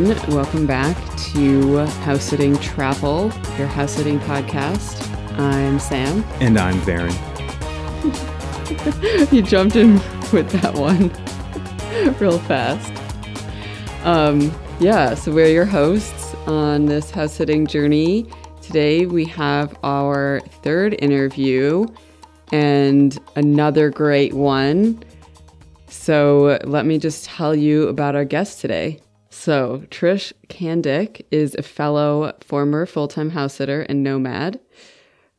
everyone. Welcome back to House Sitting Travel, your house sitting podcast. I'm Sam. And I'm Varen. you jumped in with that one real fast. Um, yeah, so we're your hosts on this house sitting journey. Today we have our third interview and another great one. So let me just tell you about our guest today. So, Trish Candick is a fellow former full time house sitter and nomad.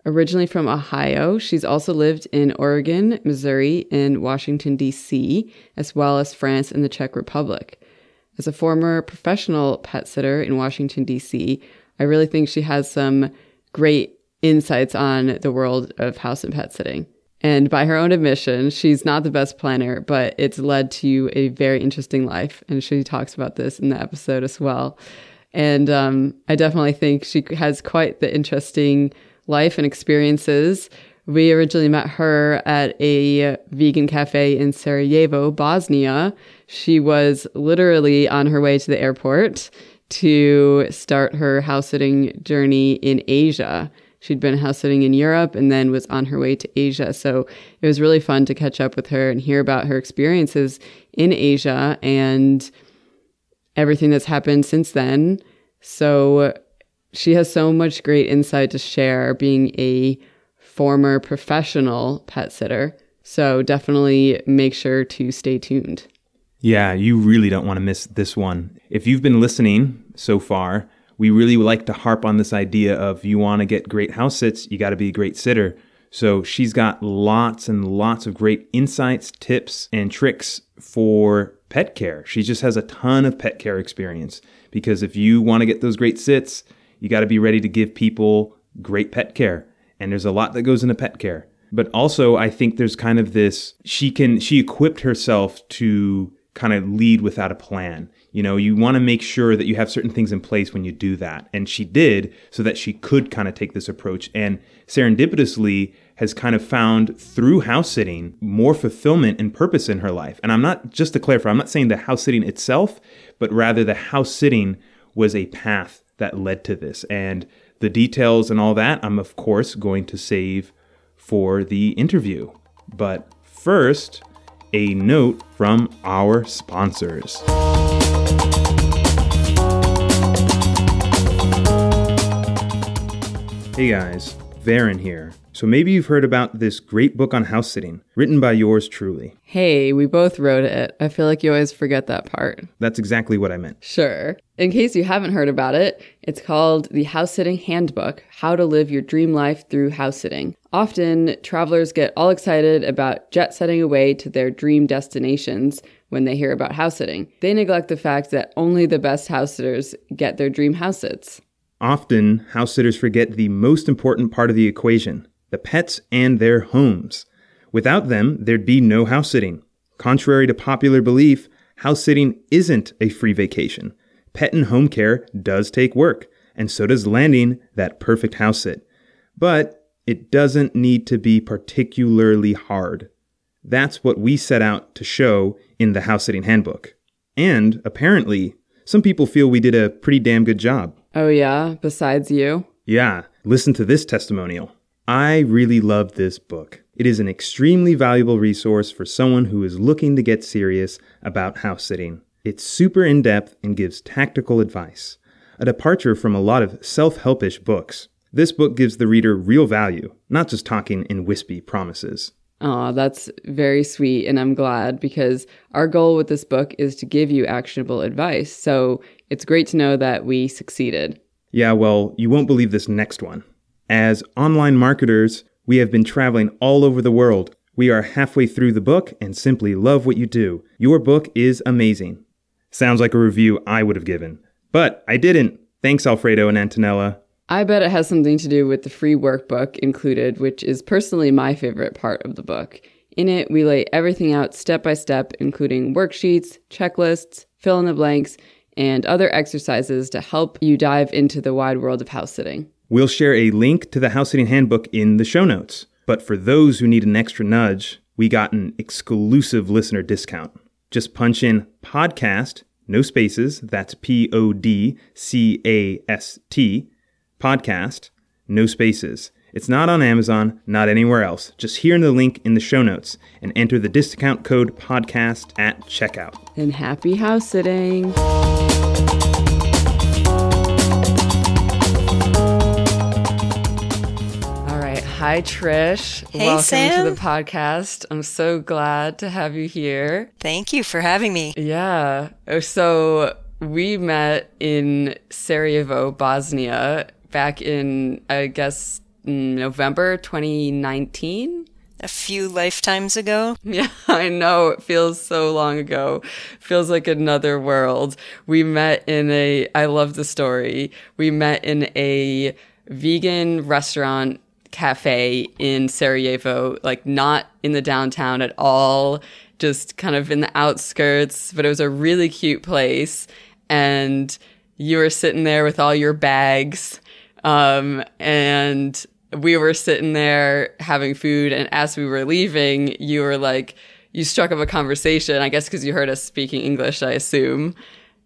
Originally from Ohio, she's also lived in Oregon, Missouri, and Washington, D.C., as well as France and the Czech Republic. As a former professional pet sitter in Washington, D.C., I really think she has some great insights on the world of house and pet sitting. And by her own admission, she's not the best planner, but it's led to a very interesting life. And she talks about this in the episode as well. And um, I definitely think she has quite the interesting life and experiences. We originally met her at a vegan cafe in Sarajevo, Bosnia. She was literally on her way to the airport to start her house sitting journey in Asia. She'd been house sitting in Europe and then was on her way to Asia. So it was really fun to catch up with her and hear about her experiences in Asia and everything that's happened since then. So she has so much great insight to share being a former professional pet sitter. So definitely make sure to stay tuned. Yeah, you really don't want to miss this one. If you've been listening so far, we really like to harp on this idea of you want to get great house sits, you got to be a great sitter. So she's got lots and lots of great insights, tips, and tricks for pet care. She just has a ton of pet care experience because if you want to get those great sits, you got to be ready to give people great pet care. And there's a lot that goes into pet care. But also, I think there's kind of this she can, she equipped herself to kind of lead without a plan. You know, you want to make sure that you have certain things in place when you do that. And she did so that she could kind of take this approach. And serendipitously has kind of found through house sitting more fulfillment and purpose in her life. And I'm not, just to clarify, I'm not saying the house sitting itself, but rather the house sitting was a path that led to this. And the details and all that, I'm of course going to save for the interview. But first, a note from our sponsors. Hey guys, Varen here. So maybe you've heard about this great book on house sitting, written by yours truly. Hey, we both wrote it. I feel like you always forget that part. That's exactly what I meant. Sure. In case you haven't heard about it, it's called The House Sitting Handbook How to Live Your Dream Life Through House Sitting. Often, travelers get all excited about jet setting away to their dream destinations when they hear about house sitting. They neglect the fact that only the best house sitters get their dream house sits. Often, house sitters forget the most important part of the equation the pets and their homes. Without them, there'd be no house sitting. Contrary to popular belief, house sitting isn't a free vacation. Pet and home care does take work, and so does landing that perfect house sit. But it doesn't need to be particularly hard. That's what we set out to show in the house sitting handbook. And apparently, some people feel we did a pretty damn good job. Oh, yeah? Besides you? Yeah, listen to this testimonial. I really love this book. It is an extremely valuable resource for someone who is looking to get serious about house sitting. It's super in depth and gives tactical advice, a departure from a lot of self helpish books. This book gives the reader real value, not just talking in wispy promises. Oh, that's very sweet. And I'm glad because our goal with this book is to give you actionable advice. So it's great to know that we succeeded. Yeah, well, you won't believe this next one. As online marketers, we have been traveling all over the world. We are halfway through the book and simply love what you do. Your book is amazing. Sounds like a review I would have given. But I didn't. Thanks, Alfredo and Antonella. I bet it has something to do with the free workbook included, which is personally my favorite part of the book. In it, we lay everything out step by step, including worksheets, checklists, fill in the blanks, and other exercises to help you dive into the wide world of house sitting. We'll share a link to the house sitting handbook in the show notes. But for those who need an extra nudge, we got an exclusive listener discount. Just punch in podcast, no spaces, that's P O D C A S T, podcast, no spaces. It's not on Amazon, not anywhere else. Just here in the link in the show notes and enter the discount code podcast at checkout. And happy house sitting. Hi, Trish. Hey, Welcome Sam. to the podcast. I'm so glad to have you here. Thank you for having me. Yeah. Oh, So we met in Sarajevo, Bosnia, back in, I guess, mm, November 2019. A few lifetimes ago. Yeah, I know. It feels so long ago. Feels like another world. We met in a, I love the story. We met in a vegan restaurant cafe in Sarajevo, like not in the downtown at all, just kind of in the outskirts, but it was a really cute place. And you were sitting there with all your bags. Um, and we were sitting there having food. And as we were leaving, you were like, you struck up a conversation, I guess because you heard us speaking English, I assume.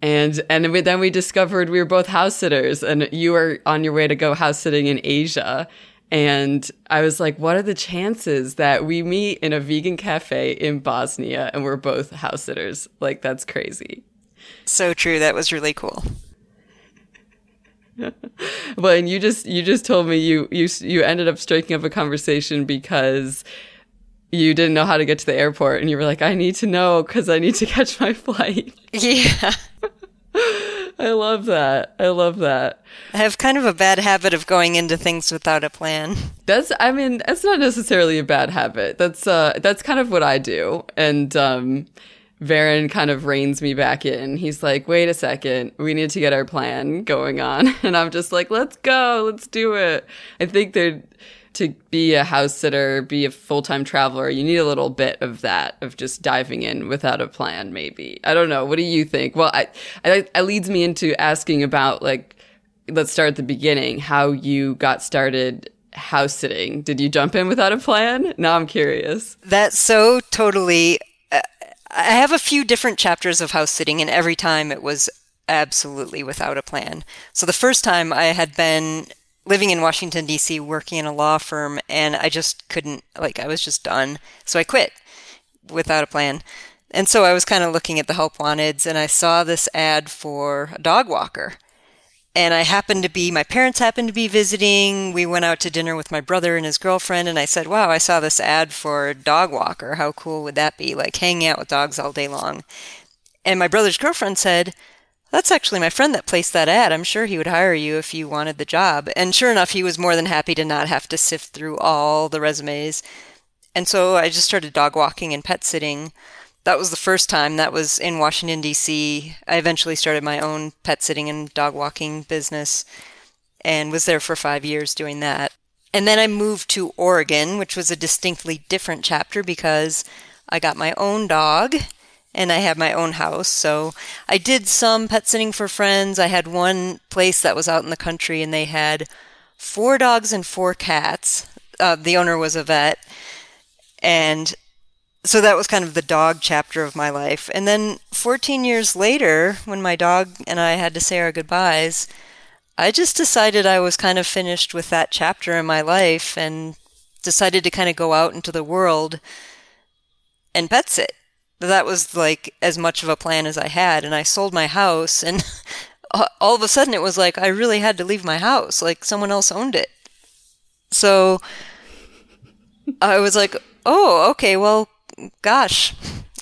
And and we, then we discovered we were both house sitters, and you were on your way to go house sitting in Asia. And I was like, what are the chances that we meet in a vegan cafe in Bosnia and we're both house sitters? Like, that's crazy. So true. That was really cool. Well, and you just you just told me you you you ended up striking up a conversation because you didn't know how to get to the airport, and you were like, I need to know because I need to catch my flight. Yeah. I love that. I love that. I have kind of a bad habit of going into things without a plan. That's I mean, that's not necessarily a bad habit. That's uh that's kind of what I do. And um Varen kind of reins me back in. He's like, "Wait a second. We need to get our plan going on." And I'm just like, "Let's go. Let's do it." I think that to be a house sitter, be a full-time traveler, you need a little bit of that of just diving in without a plan maybe. I don't know. What do you think? Well, I, I it leads me into asking about like let's start at the beginning, how you got started house sitting. Did you jump in without a plan? Now I'm curious. That's so totally. Uh, I have a few different chapters of house sitting, and every time it was absolutely without a plan. So the first time I had been living in Washington, D.C., working in a law firm, and I just couldn't, like, I was just done. So I quit without a plan. And so I was kind of looking at the help wanteds, and I saw this ad for a dog walker. And I happened to be, my parents happened to be visiting. We went out to dinner with my brother and his girlfriend, and I said, Wow, I saw this ad for a dog walker. How cool would that be? Like hanging out with dogs all day long. And my brother's girlfriend said, That's actually my friend that placed that ad. I'm sure he would hire you if you wanted the job. And sure enough, he was more than happy to not have to sift through all the resumes. And so I just started dog walking and pet sitting that was the first time. That was in Washington, D.C. I eventually started my own pet sitting and dog walking business and was there for five years doing that. And then I moved to Oregon, which was a distinctly different chapter because I got my own dog and I had my own house. So I did some pet sitting for friends. I had one place that was out in the country and they had four dogs and four cats. Uh, the owner was a vet. And so that was kind of the dog chapter of my life. And then 14 years later, when my dog and I had to say our goodbyes, I just decided I was kind of finished with that chapter in my life and decided to kind of go out into the world and pet sit. That was like as much of a plan as I had. And I sold my house, and all of a sudden it was like I really had to leave my house, like someone else owned it. So I was like, oh, okay, well, gosh,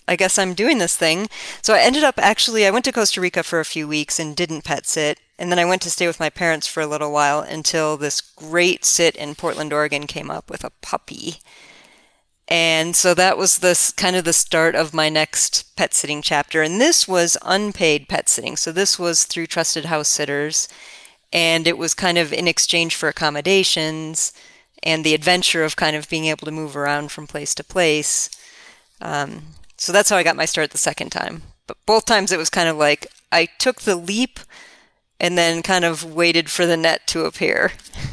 I guess I'm doing this thing. So I ended up actually, I went to Costa Rica for a few weeks and didn't pet sit. And then I went to stay with my parents for a little while until this great sit in Portland, Oregon came up with a puppy. And so that was this kind of the start of my next pet sitting chapter. And this was unpaid pet sitting. So this was through trusted house sitters. And it was kind of in exchange for accommodations and the adventure of kind of being able to move around from place to place. Um, so that's how I got my start the second time. But both times it was kind of like I took the leap and then kind of waited for the net to appear.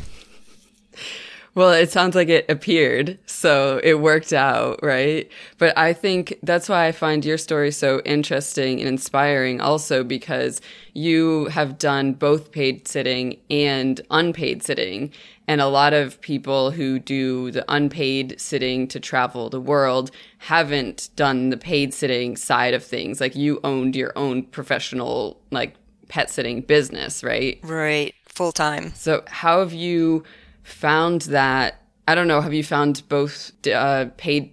Well, it sounds like it appeared, so it worked out, right? But I think that's why I find your story so interesting and inspiring also because you have done both paid sitting and unpaid sitting. And a lot of people who do the unpaid sitting to travel the world haven't done the paid sitting side of things. Like you owned your own professional, like pet sitting business, right? Right. Full time. So, how have you found that? I don't know. Have you found both uh, paid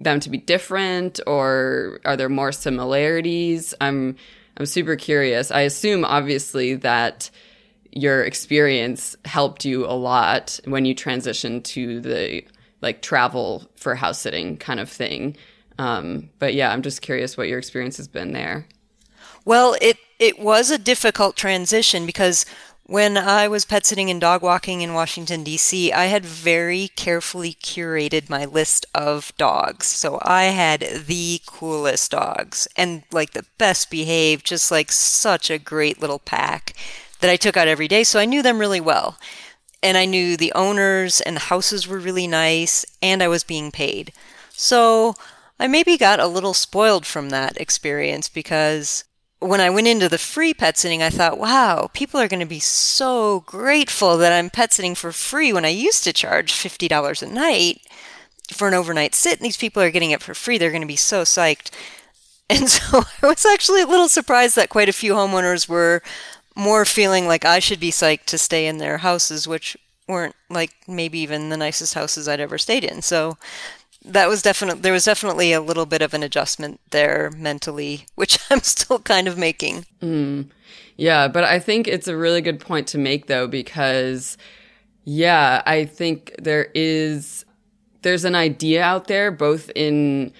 them to be different, or are there more similarities? I'm I'm super curious. I assume obviously that your experience helped you a lot when you transitioned to the like travel for house sitting kind of thing. Um, but yeah, I'm just curious what your experience has been there. Well, it it was a difficult transition because when I was pet sitting and dog walking in Washington, D.C., I had very carefully curated my list of dogs. So I had the coolest dogs and like the best behaved, just like such a great little pack that I took out every day. So I knew them really well. And I knew the owners and the houses were really nice and I was being paid. So I maybe got a little spoiled from that experience because when I went into the free pet sitting, I thought, wow, people are going to be so grateful that I'm pet sitting for free when I used to charge $50 a night for an overnight sit. And these people are getting it for free. They're going to be so psyched. And so I was actually a little surprised that quite a few homeowners were more feeling like I should be psyched to stay in their houses, which weren't like maybe even the nicest houses I'd ever stayed in. So that was definitely there was definitely a little bit of an adjustment there mentally, which I'm still kind of making. Mm. Yeah, but I think it's a really good point to make though because yeah, I think there is there's an idea out there both in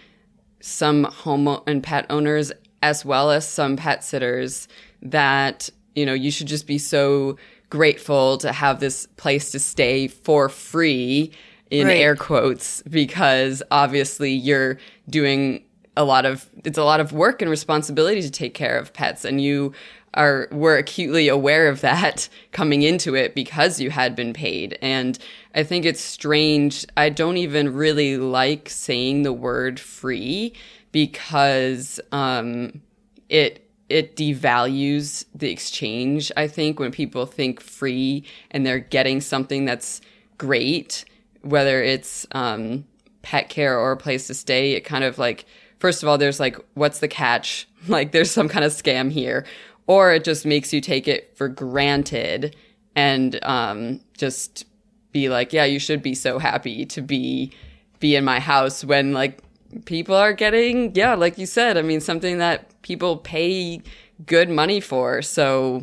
some home and pet owners as well as some pet sitters that you know you should just be so grateful to have this place to stay for free in right. air quotes because obviously you're doing a lot of it's a lot of work and responsibility to take care of pets. And you are were acutely aware of that coming into it because you had been paid. And i think it's strange. I don't even really like saying the word free because um, it it devalues the exchange i think when people think free and they're getting something that's great whether it's um, pet care or a place to stay, it kind of like, first of all, there's like, what's the catch? Like, there's some kind of scam here. Or it just makes you take it for granted and um, just be like, yeah, you should be so happy to be be in my house when like people are getting, yeah, like you said, I mean, something that people pay good money for. So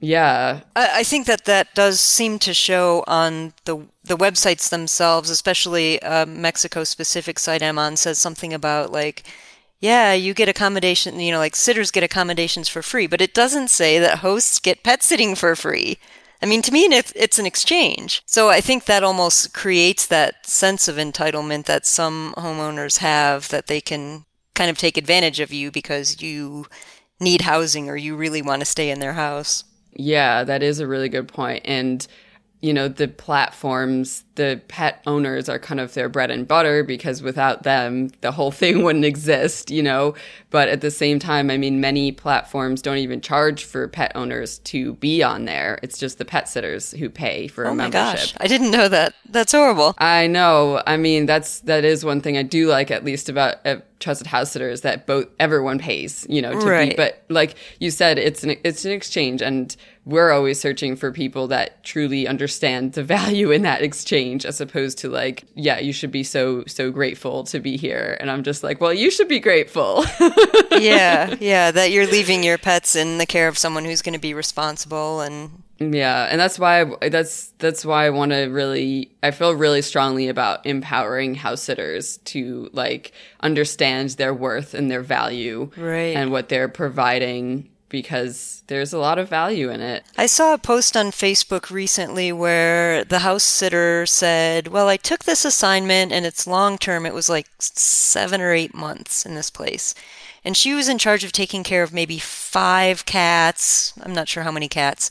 yeah. I, I think that that does seem to show on the the websites themselves, especially a Mexico specific site I'm on, says something about like, yeah, you get accommodation, you know, like sitters get accommodations for free, but it doesn't say that hosts get pet sitting for free. I mean, to me, it's an exchange. So I think that almost creates that sense of entitlement that some homeowners have that they can kind of take advantage of you because you need housing or you really want to stay in their house. Yeah, that is a really good point. And you know, the platforms, the pet owners are kind of their bread and butter because without them, the whole thing wouldn't exist, you know. But at the same time, I mean, many platforms don't even charge for pet owners to be on there. It's just the pet sitters who pay for oh a membership. Gosh, I didn't know that. That's horrible. I know. I mean, that's that is one thing I do like at least about uh, trusted house sitters that both everyone pays, you know, to right. be. But like you said, it's an it's an exchange and we're always searching for people that truly understand the value in that exchange as opposed to like yeah you should be so so grateful to be here. And i'm just like well you should be grateful. Yeah yeah that you're leaving your pets in the care of someone who's going to be responsible and yeah and that's why I, that's that's why i want to really i feel really strongly about empowering house sitters to like understand their worth and their value right. and what they're providing because there's a lot of value in it. I saw a post on Facebook recently where the house sitter said, Well, I took this assignment and it's long term. It was like seven or eight months in this place. And she was in charge of taking care of maybe five cats. I'm not sure how many cats.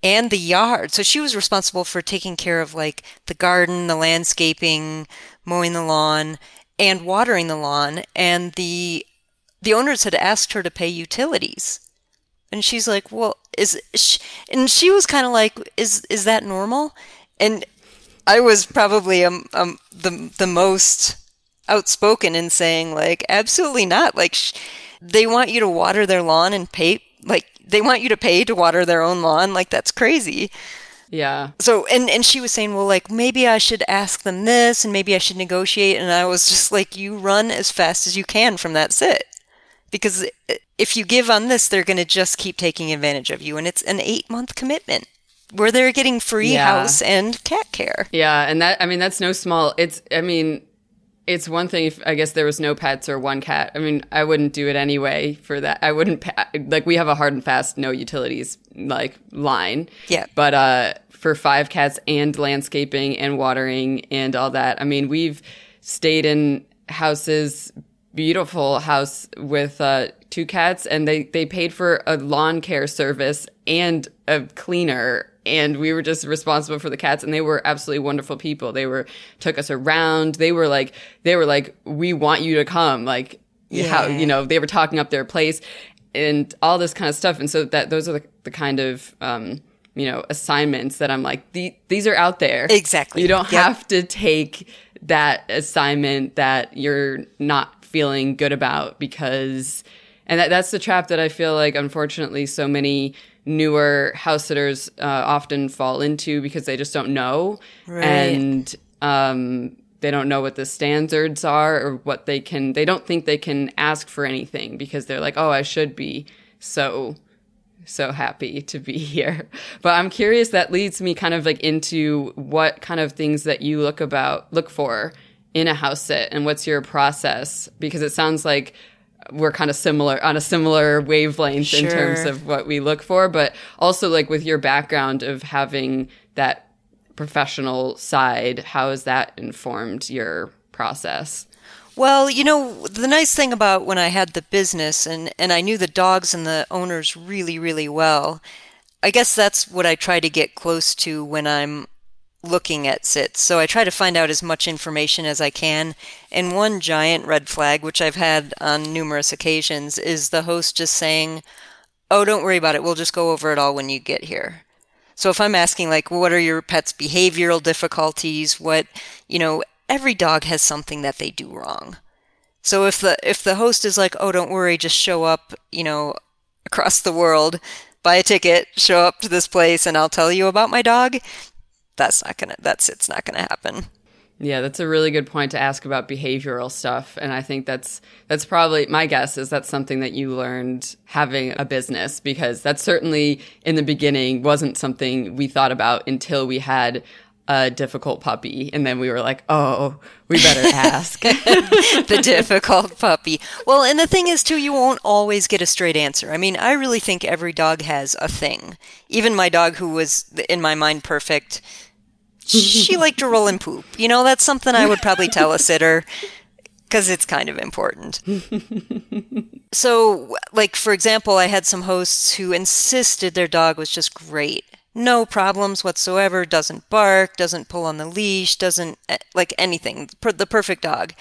and the yard. So she was responsible for taking care of like the garden, the landscaping, mowing the lawn, and watering the lawn. And the the owners had asked her to pay utilities. And she's like, "Well, is she, and she was kind of like, "Is is that normal?" And I was probably um, um the the most outspoken in saying like, "Absolutely not." Like sh- they want you to water their lawn and pay like they want you to pay to water their own lawn. Like that's crazy. Yeah. So and and she was saying, well, like maybe I should ask them this, and maybe I should negotiate. And I was just like, you run as fast as you can from that sit, because if you give on this, they're going to just keep taking advantage of you, and it's an eight month commitment where they're getting free Yeah. house and cat care. Yeah, and that I mean that's no small. It's I mean, it's one thing if I guess there was no pets or one cat. I mean, I wouldn't do it anyway for that. I wouldn't pa- like we have a hard and fast no utilities like line. Yeah. But uh for five cats and landscaping and watering and all that. I mean, we've stayed in houses beautiful house with uh, two cats and they, they paid for a lawn care service and a cleaner and we were just responsible for the cats and they were absolutely wonderful people they were took us around they were like they were like we want you to come like how Yeah. you know they were talking up their place and all this kind of stuff and so that those are the, the kind of um you know assignments that i'm like the, these are out there Exactly. you don't Yep. have to take that assignment that you're not feeling good about because and that, that's the trap that i feel like unfortunately so many newer house sitters uh, often fall into because they just don't know Right. and um, they don't know what the standards are or what they can they don't think they can ask for anything because they're like oh i should be so so happy to be here. But I'm curious that leads me kind of like into what kind of things that you look about look for in a house sit and what's your process because it sounds like we're kind of similar on a similar wavelength in terms of what we look for, but also like with your background of having that professional side, how has that informed your process? Well, you know, the nice thing about when I had the business and, and I knew the dogs and the owners really, really well, I guess that's what I try to get close to when I'm looking at sits. So I try to find out as much information as I can. And one giant red flag, which I've had on numerous occasions, is the host just saying, Oh, don't worry about it. We'll just go over it all when you get here. So if I'm asking like what are your pet's behavioral difficulties, what, you know, every dog has something that they do wrong. So if the if the host is like, "Oh, don't worry, just show up, you know, across the world, buy a ticket, show up to this place and I'll tell you about my dog." That's not to that's it's not to happen. Yeah, that's a really good point to ask about behavioral stuff, and I think that's that's probably my guess is that's something that you learned having a business because that certainly in the beginning wasn't something we thought about until we had a difficult puppy, and then we were like, oh, we better ask. the difficult puppy. Well, and the thing is, too, you won't always get a straight answer. I mean, I really think every dog has a thing. Even my dog, who was, in my mind, perfect, she liked to roll and poop. You know, that's something I would probably tell a sitter because it's kind of important. so, like, for example, I had some hosts who insisted their dog was just great. No problems whatsoever, doesn't bark, doesn't pull on the leash, doesn't eh, like anything. Per- the perfect dog.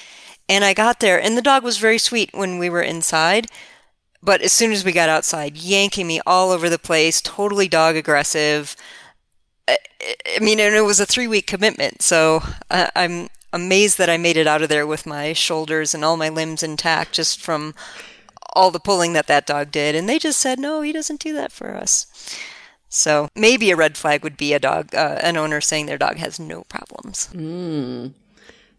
And I got there, and the dog was very sweet when we were inside. But as soon as we got outside, yanking me all over the place, totally dog aggressive. I, mean, and it was a three week commitment. So I, I'm amazed that I made it out of there with my shoulders and all my limbs intact just from all the pulling that that dog did. And they just said, no, he doesn't do that for us. So maybe a red flag would be a dog, uh, an owner saying their dog has no problems.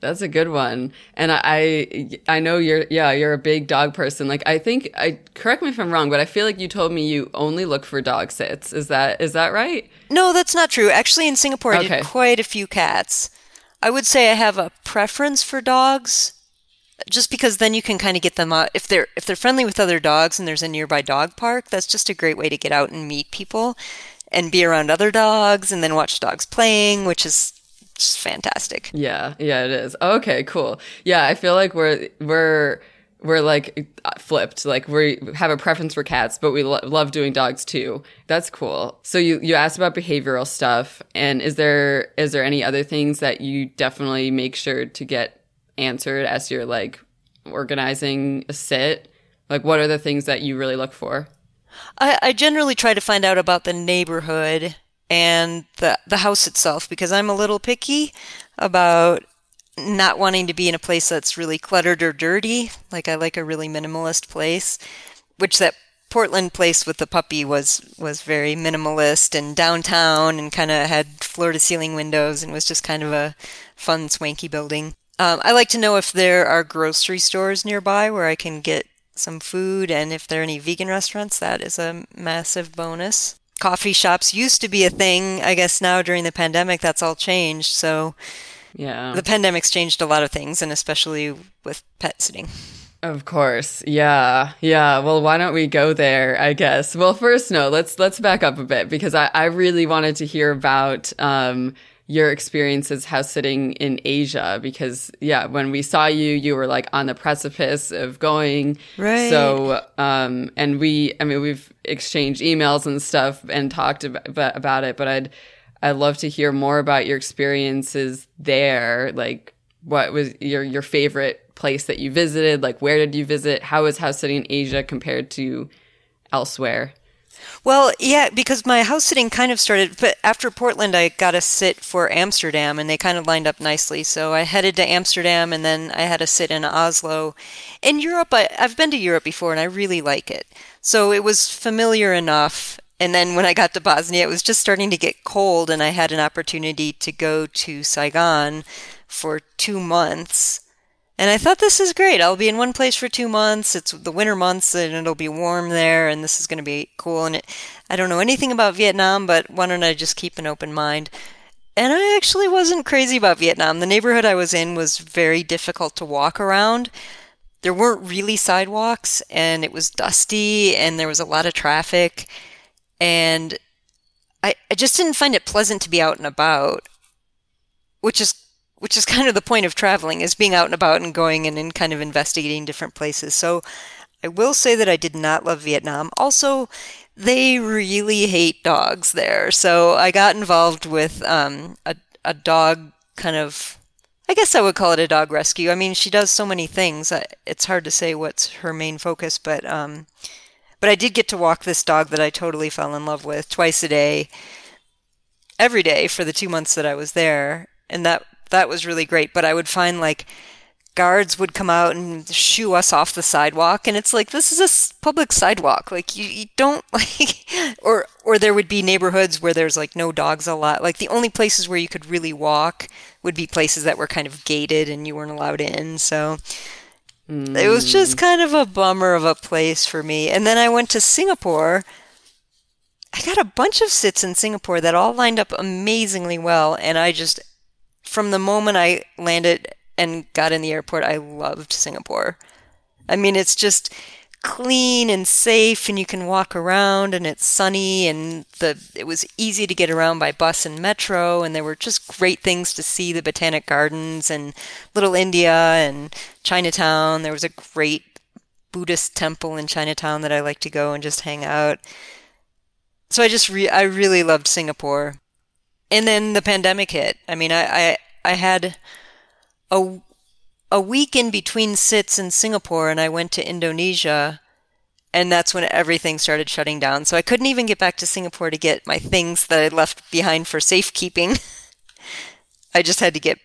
That's a good one. And I, I I know you're yeah, you're a big dog person. Like I think I correct me if I'm wrong, but I feel like you told me you only look for dog sits. Is that is that right? No, that's not true. Actually, in Singapore, I Okay. did quite a few cats. I would say I have a preference for dogs, just because then you can kind of get them out if they're if they're friendly with other dogs and there's a nearby dog park. That's just a great way to get out and meet people, and be around other dogs, and then watch dogs playing, which is just fantastic. Yeah, yeah, it is. Okay, cool. Yeah, I feel like we're we're we're like uh, flipped. Like we have a preference for cats, but we lo- love doing dogs too. That's cool. So you you asked about behavioral stuff, and is there is there any other things that you definitely make sure to get answered as you're like organizing a sit? Like, what are the things that you really look for? I, I generally try to find out about the neighborhood and the the house itself because I'm a little picky about not wanting to be in a place that's really cluttered or dirty. Like I like a really minimalist place, which that Portland place with the puppy was was very minimalist and downtown and kind of had floor to ceiling windows and was just kind of a fun swanky building. Um, I like to know if there are grocery stores nearby where I can get some food and if there are any vegan restaurants. That is a massive bonus coffee shops used to be a thing. I guess now during the pandemic, that's all changed. So, yeah, the pandemic's changed a lot of things, and especially with pet sitting. Of course. Yeah. Yeah. Well, why don't we go there, I guess. Well, first no, let's let's back up a bit because I, I really wanted to hear about um your experiences house sitting in Asia because yeah, when we saw you, you were like on the precipice of going. Right. So um and we I mean we've exchanged emails and stuff and talked about, about it, but I'd I'd love to hear more about your experiences there. Like what was your your favorite place that you visited? Like where did you visit? How is house sitting in Asia compared to elsewhere? Well, yeah, because my house sitting kind of started, but after Portland, I got a sit for Amsterdam, and they kind of lined up nicely. So I headed to Amsterdam, and then I had a sit in Oslo. In Europe, I, I've been to Europe before, and I really like it. So it was familiar enough. And then when I got to Bosnia, it was just starting to get cold, and I had an opportunity to go to Saigon for two months and I thought this is great. I'll be in one place for two months. It's the winter months and it'll be warm there and this is going to be cool. And it, I don't know anything about Vietnam, but why don't I just keep an open mind? And I actually wasn't crazy about Vietnam. The neighborhood I was in was very difficult to walk around. There weren't really sidewalks and it was dusty and there was a lot of traffic. And I, I just didn't find it pleasant to be out and about, which is which is kind of the point of traveling is being out and about and going and, and kind of investigating different places. So I will say that I did not love Vietnam. Also, they really hate dogs there. So I got involved with um, a, a dog kind of, I guess I would call it a dog rescue. I mean, she does so many things. It's hard to say what's her main focus, but um, but I did get to walk this dog that I totally fell in love with twice a day, every day for the two months that I was there, and that that was really great. But I would find like guards would come out and shoo us off the sidewalk and it's like this is a public sidewalk like you, you don't like or or there would be neighborhoods where there's like no dogs a lot like the only places where you could really walk would be places that were kind of gated and you weren't allowed in so mm. it was just mm. kind of a bummer of a place for me and then i went to singapore i got a bunch of sits in singapore that all lined up amazingly well and i just from the moment I landed and got in the airport, I loved Singapore. I mean, it's just clean and safe and you can walk around and it's sunny and the it was easy to get around by bus and metro and there were just great things to see the botanic gardens and little India and Chinatown there was a great Buddhist temple in Chinatown that I like to go and just hang out so I just re- I really loved Singapore and then the pandemic hit. I mean, I, I, I had a, a week in between sits in Singapore and I went to Indonesia and that's when everything started shutting down. So I couldn't even get back to Singapore to get my things that I left behind for safekeeping. I just had to get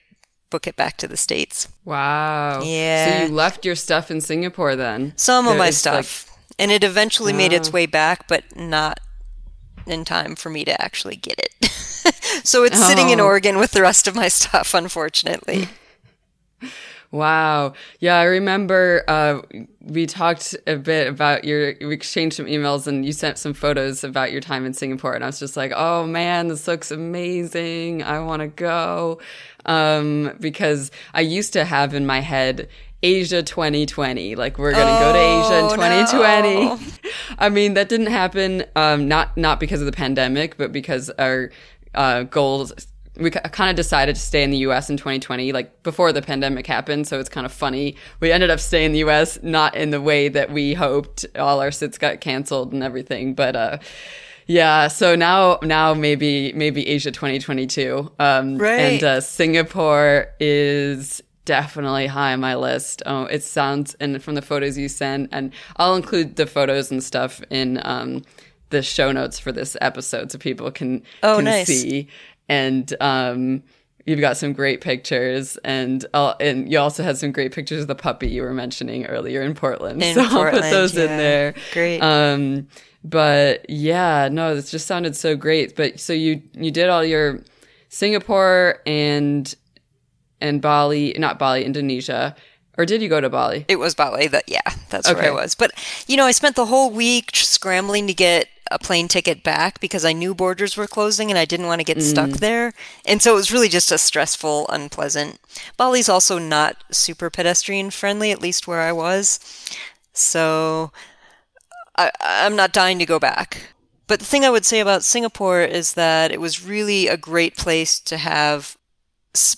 book it back to the states. Wow. Yeah. So you left your stuff in Singapore then? Some of my stuff. Like... And it eventually wow. made its ah. way back, but not in time for me to actually get it. so it's oh. sitting in oh. Oregon with the rest of my stuff, unfortunately. Wow. Yeah, I remember uh, we talked a bit about your, we exchanged some emails and you sent some photos about your time in Singapore. And I was just like, oh man, this looks amazing. I want to go. Um, because I used to have in my head Asia 2020. Like we're going to oh, go to Asia in 2020. No. I mean, that didn't happen. Um, not, not because of the pandemic, but because our, uh, goals we kind of decided to stay in the US in 2020, like before the pandemic happened. So it's kind of funny. We ended up staying in the US, not in the way that we hoped. All our sits got canceled and everything. But, uh, yeah, so now now maybe maybe Asia 2022. Um, right. And uh, Singapore is definitely high on my list. Oh, it sounds and from the photos you sent, and I'll include the photos and stuff in um, the show notes for this episode so people can oh, can nice. see. And um, you've got some great pictures, and uh, and you also had some great pictures of the puppy you were mentioning earlier in Portland. In so Portland, I'll put those yeah. in there. Great. Um, but yeah, no, this just sounded so great. But so you you did all your Singapore and and Bali, not Bali, Indonesia, or did you go to Bali? It was Bali. That yeah, that's where Okay. I was. But you know, I spent the whole week scrambling to get a plane ticket back because I knew borders were closing and I didn't want to get stuck mm. there. And so it was really just a stressful, unpleasant. Bali's also not super pedestrian friendly, at least where I was. So I, I'm not dying to go back. But the thing I would say about Singapore is that it was really a great place to have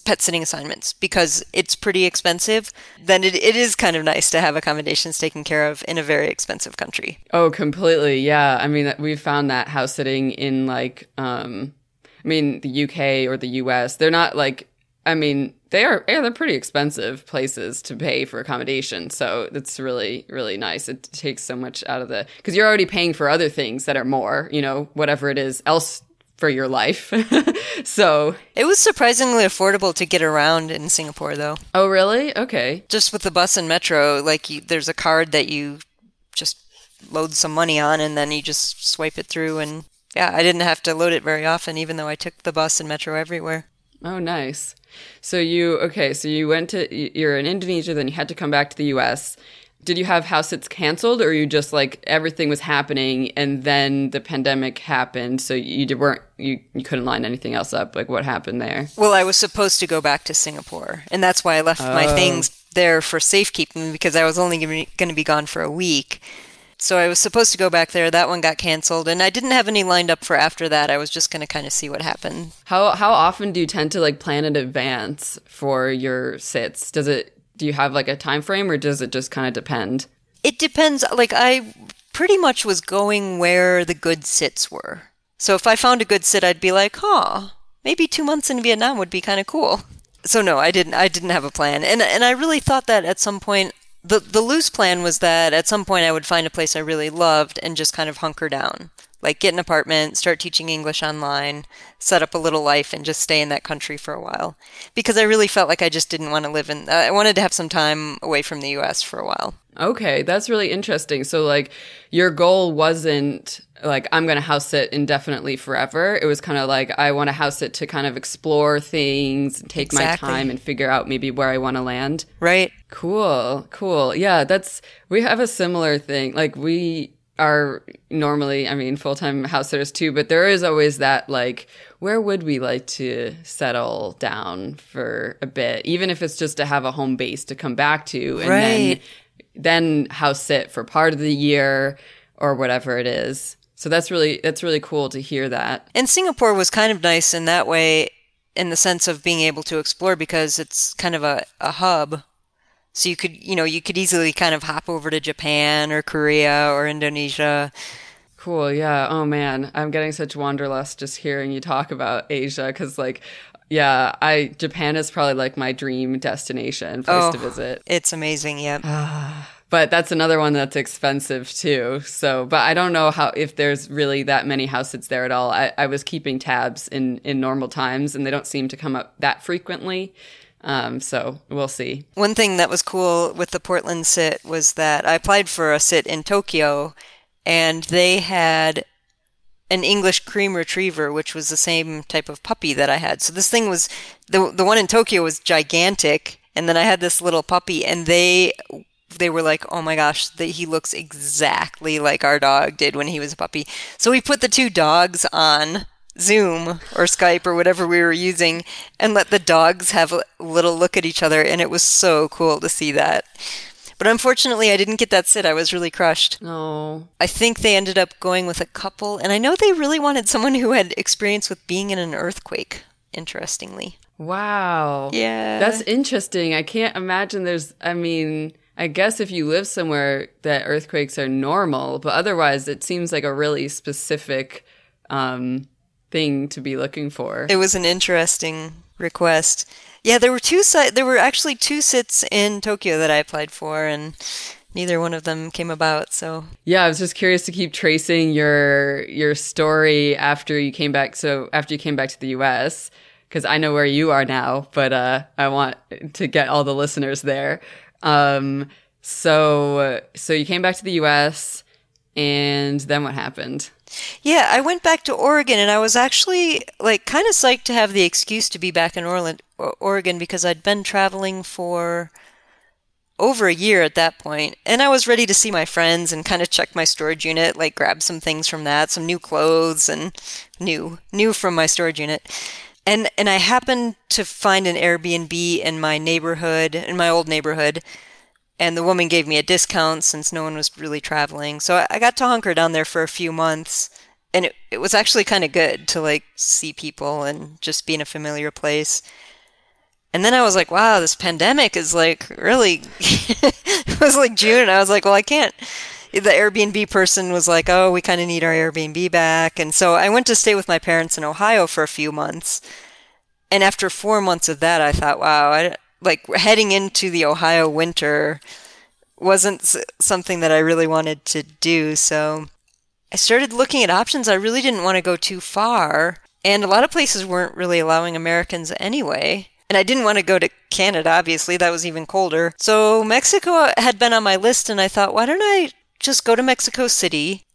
pet sitting assignments because it's pretty expensive. Then it, it is kind of nice to have accommodations taken care of in a very expensive country. Oh, completely. Yeah. I mean, we found that house sitting in like, um, I mean, the UK or the US, they're not like, I mean, they are, yeah, they're pretty expensive places to pay for accommodation. So it's really, really nice. It takes so much out of the, cause you're already paying for other things that are more, you know, whatever it is else for your life. so, It was surprisingly affordable to get around in Singapore, though. oh, really? Okay. Just with the bus and metro, like you, there's a card that you just load some money on and then you just swipe it through. And yeah, I didn't have to load it very often, even though I took the bus and metro everywhere. Oh, nice. So you okay? So you went to you're in Indonesia, then you had to come back to the U.S. Did you have house sits canceled, or you just like everything was happening and then the pandemic happened, so you did- weren't you you couldn't line anything else up? Like what happened there? Well, I was supposed to go back to Singapore, and that's why I left my oh. things there for safekeeping because I was only going to be gone for a week. So I was supposed to go back there. That one got canceled, and I didn't have any lined up for after that. I was just going to kind of see what happened. How how often do you tend to like plan in advance for your sits? Does it do you have like a time frame, or does it just kind of depend? It depends. Like I pretty much was going where the good sits were. So if I found a good sit, I'd be like, "Huh, maybe two months in Vietnam would be kind of cool." So no, I didn't. I didn't have a plan, and and I really thought that at some point. The, the loose plan was that at some point I would find a place I really loved and just kind of hunker down. Like get an apartment, start teaching English online, set up a little life, and just stay in that country for a while. Because I really felt like I just didn't want to live in. Uh, I wanted to have some time away from the U.S. for a while. Okay, that's really interesting. So like your goal wasn't like I'm going to house sit indefinitely forever. It was kind of like I want to house it to kind of explore things, take Exactly. my time and figure out maybe where I want to land. Right? Cool. Cool. Yeah, that's we have a similar thing. Like we are normally, I mean, full-time house sitters too, but there is always that like where would we like to settle down for a bit, even if it's just to have a home base to come back to and then then house sit for part of the year or whatever it is. So that's really that's really cool to hear that. And Singapore was kind of nice in that way, in the sense of being able to explore because it's kind of a, a hub. So you could, you know, you could easily kind of hop over to Japan or Korea or Indonesia. Cool. Yeah. Oh man, I'm getting such wanderlust just hearing you talk about Asia because like. Yeah, I Japan is probably like my dream destination place Oh. to visit. It's amazing, yeah. But that's another one that's expensive too. So, but I don't know how if there's really that many house sits there at all. I, I was keeping tabs in in normal times, and they don't seem to come up that frequently. Um, so we'll see. One thing that was cool with the Portland sit was that I applied for a sit in Tokyo and they had an English cream retriever, which was the same type of puppy that I had. So this thing was the the one in Tokyo was gigantic, and then I had this little puppy, and they they were like, "Oh my gosh, that he looks exactly like our dog did when he was a puppy." So we put the two dogs on Zoom or Skype or whatever we were using, and let the dogs have a little look at each other, and it was so cool to see that. But unfortunately, I didn't get that sit. I was really crushed. No. I think they ended up going with a couple, and I know they really wanted someone who had experience with being in an earthquake interestingly. Wow. Yeah. That's interesting. I can't imagine there's, I mean, I guess if you live somewhere that earthquakes are normal, but otherwise it seems like a really specific um, thing to be looking for. It was an interesting request. Yeah, there were two si- there were actually two sits in Tokyo that I applied for and neither one of them came about, so Yeah, I was just curious to keep tracing your your story after you came back. So after you came back to the U.S., because I know where you are now, but uh, I want to get all the listeners there. Um, so so you came back to the U.S. and then what happened? Yeah, I went back to Oregon and I was actually like kind of psyched to have the excuse to be back in Orland, Oregon because I'd been traveling for over a year at that point and I was ready to see my friends and kind of check my storage unit, like grab some things from that, some new clothes and new new from my storage unit. And and I happened to find an Airbnb in my neighborhood, in my old neighborhood and the woman gave me a discount since no one was really traveling. So I got to hunker down there for a few months, and it, it was actually kind of good to like see people and just be in a familiar place. And then I was like, wow, this pandemic is like really. it was like June, and I was like, well, I can't. The Airbnb person was like, oh, we kind of need our Airbnb back. And so I went to stay with my parents in Ohio for a few months. And after four months of that, I thought, wow, I, like heading into the Ohio winter wasn't something that I really wanted to do. So I started looking at options. I really didn't want to go too far. And a lot of places weren't really allowing Americans anyway. And I didn't want to go to Canada, obviously. That was even colder. So Mexico had been on my list, and I thought, why don't I just go to Mexico City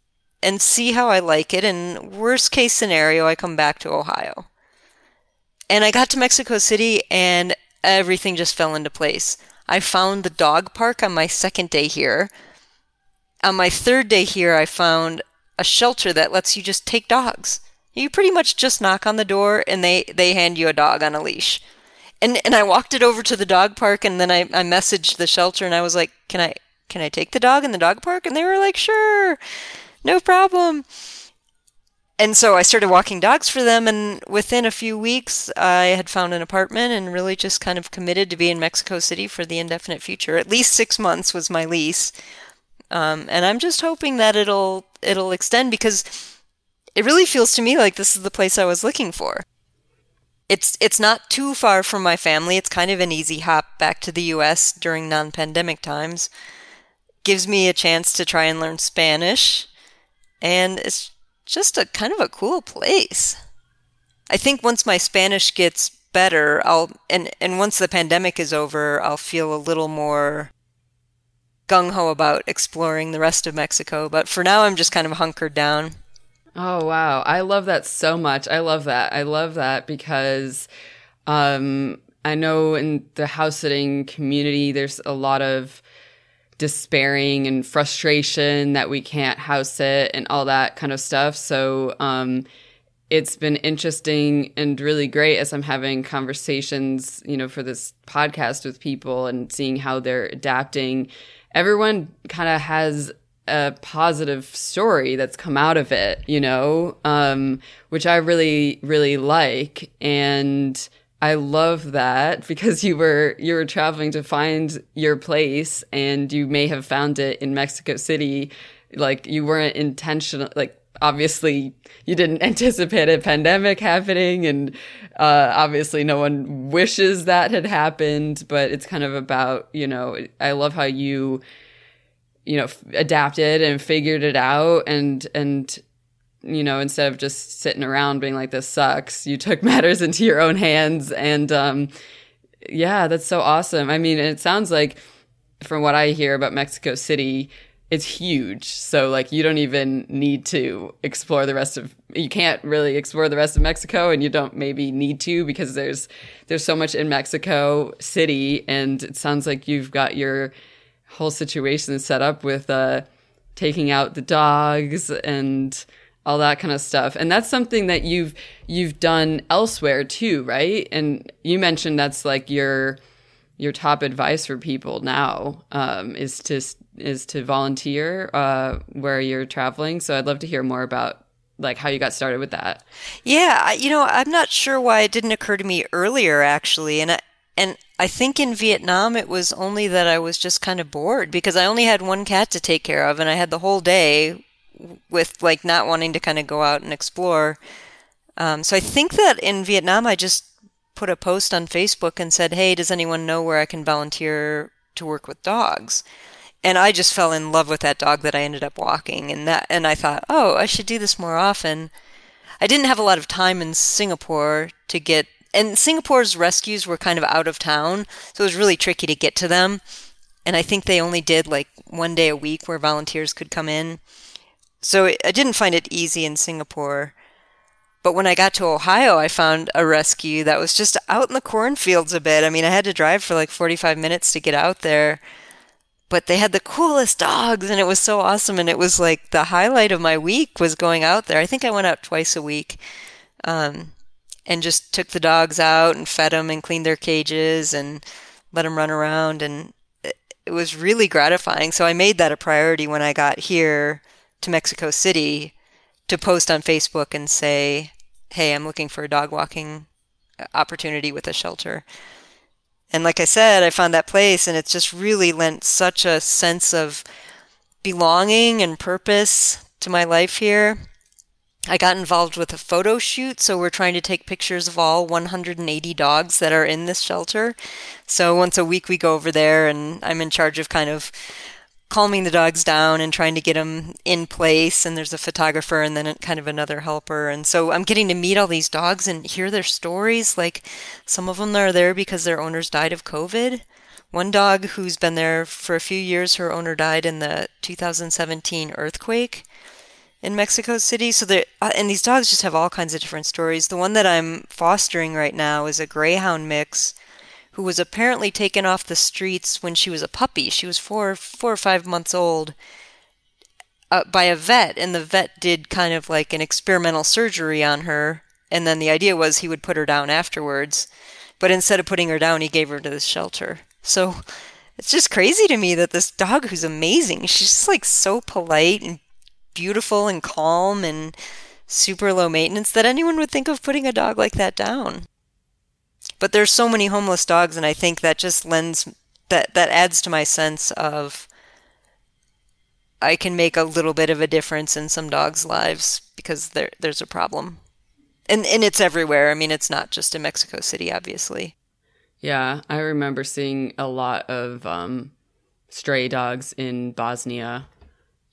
and see how I like it? And worst case scenario, I come back to Ohio. And I got to Mexico City, and everything just fell into place. I found the dog park on my second day here. On my third day here, I found a shelter that lets you just take dogs. You pretty much just knock on the door and they, they hand you a dog on a leash. And and I walked it over to the dog park and then I, I messaged the shelter and I was like, Can I can I take the dog in the dog park? And they were like, Sure, no problem and so I started walking dogs for them, and within a few weeks, I had found an apartment and really just kind of committed to be in Mexico City for the indefinite future. At least six months was my lease, um, and I'm just hoping that it'll it'll extend because it really feels to me like this is the place I was looking for. It's it's not too far from my family. It's kind of an easy hop back to the U.S. during non-pandemic times. Gives me a chance to try and learn Spanish, and it's just a kind of a cool place. I think once my Spanish gets better, I'll and and once the pandemic is over, I'll feel a little more gung ho about exploring the rest of Mexico. But for now, I'm just kind of hunkered down. Oh wow, I love that so much. I love that. I love that because um, I know in the house sitting community, there's a lot of despairing and frustration that we can't house it and all that kind of stuff. So, um, it's been interesting and really great as I'm having conversations, you know, for this podcast with people and seeing how they're adapting. Everyone kind of has a positive story that's come out of it, you know, um, which I really, really like. And, I love that because you were you were traveling to find your place and you may have found it in Mexico City. Like you weren't intentional like obviously you didn't anticipate a pandemic happening and uh, obviously no one wishes that had happened but it's kind of about you know I love how you you know adapted and figured it out and and you know, instead of just sitting around being like, this sucks, you took matters into your own hands. And um, yeah, that's so awesome. I mean, it sounds like from what I hear about Mexico City, it's huge. So like you don't even need to explore the rest of you can't really explore the rest of Mexico and you don't maybe need to because there's there's so much in Mexico City and it sounds like you've got your whole situation set up with uh taking out the dogs and all that kind of stuff. And that's something that you've you've done elsewhere too, right? And you mentioned that's like your your top advice for people now um, is to is to volunteer uh, where you're traveling. So I'd love to hear more about like how you got started with that. Yeah, you know, I'm not sure why it didn't occur to me earlier actually. And I, and I think in Vietnam it was only that I was just kind of bored because I only had one cat to take care of and I had the whole day with like not wanting to kind of go out and explore. Um, so I think that in Vietnam I just put a post on Facebook and said, "Hey, does anyone know where I can volunteer to work with dogs?" And I just fell in love with that dog that I ended up walking, and that and I thought, "Oh, I should do this more often." I didn't have a lot of time in Singapore to get and Singapore's rescues were kind of out of town, so it was really tricky to get to them. And I think they only did like one day a week where volunteers could come in. So I didn't find it easy in Singapore. But when I got to Ohio, I found a rescue that was just out in the cornfields a bit. I mean, I had to drive for like 45 minutes to get out there. But they had the coolest dogs and it was so awesome and it was like the highlight of my week was going out there. I think I went out twice a week. Um, and just took the dogs out and fed them and cleaned their cages and let them run around and it was really gratifying. So I made that a priority when I got here to Mexico City to post on Facebook and say, "Hey, I'm looking for a dog walking uh, opportunity with a shelter." And like I said, I found that place and it's just really lent such a sense of belonging and purpose to my life here. I got involved with a photo shoot, so we're trying to take pictures of all 180 dogs that are in this shelter. So once a week we go over there, and I'm in charge of kind of calming the dogs down and trying to get them in place. And there's a photographer and then kind of another helper. And so I'm getting to meet all these dogs and hear their stories. Like some of them are there because their owners died of COVID. One dog who's been there for a few years, her owner died in the 2017 earthquake in Mexico City. So there, uh, and these dogs just have all kinds of different stories. The one that I'm fostering right now is a greyhound mix who was apparently taken off the streets when she was a puppy. She was four, four or five months old. Uh, by a vet, and the vet did kind of like an experimental surgery on her, and then the idea was he would put her down afterwards. But instead of putting her down, he gave her to this shelter. So it's just crazy to me that this dog, who's amazing, she's just like so polite and beautiful and calm and super low maintenance that anyone would think of putting a dog like that down. But there's so many homeless dogs and I think that just lends that that adds to my sense of I can make a little bit of a difference in some dogs' lives because there there's a problem. And and it's everywhere. I mean, it's not just in Mexico City, obviously. Yeah, I remember seeing a lot of um, stray dogs in Bosnia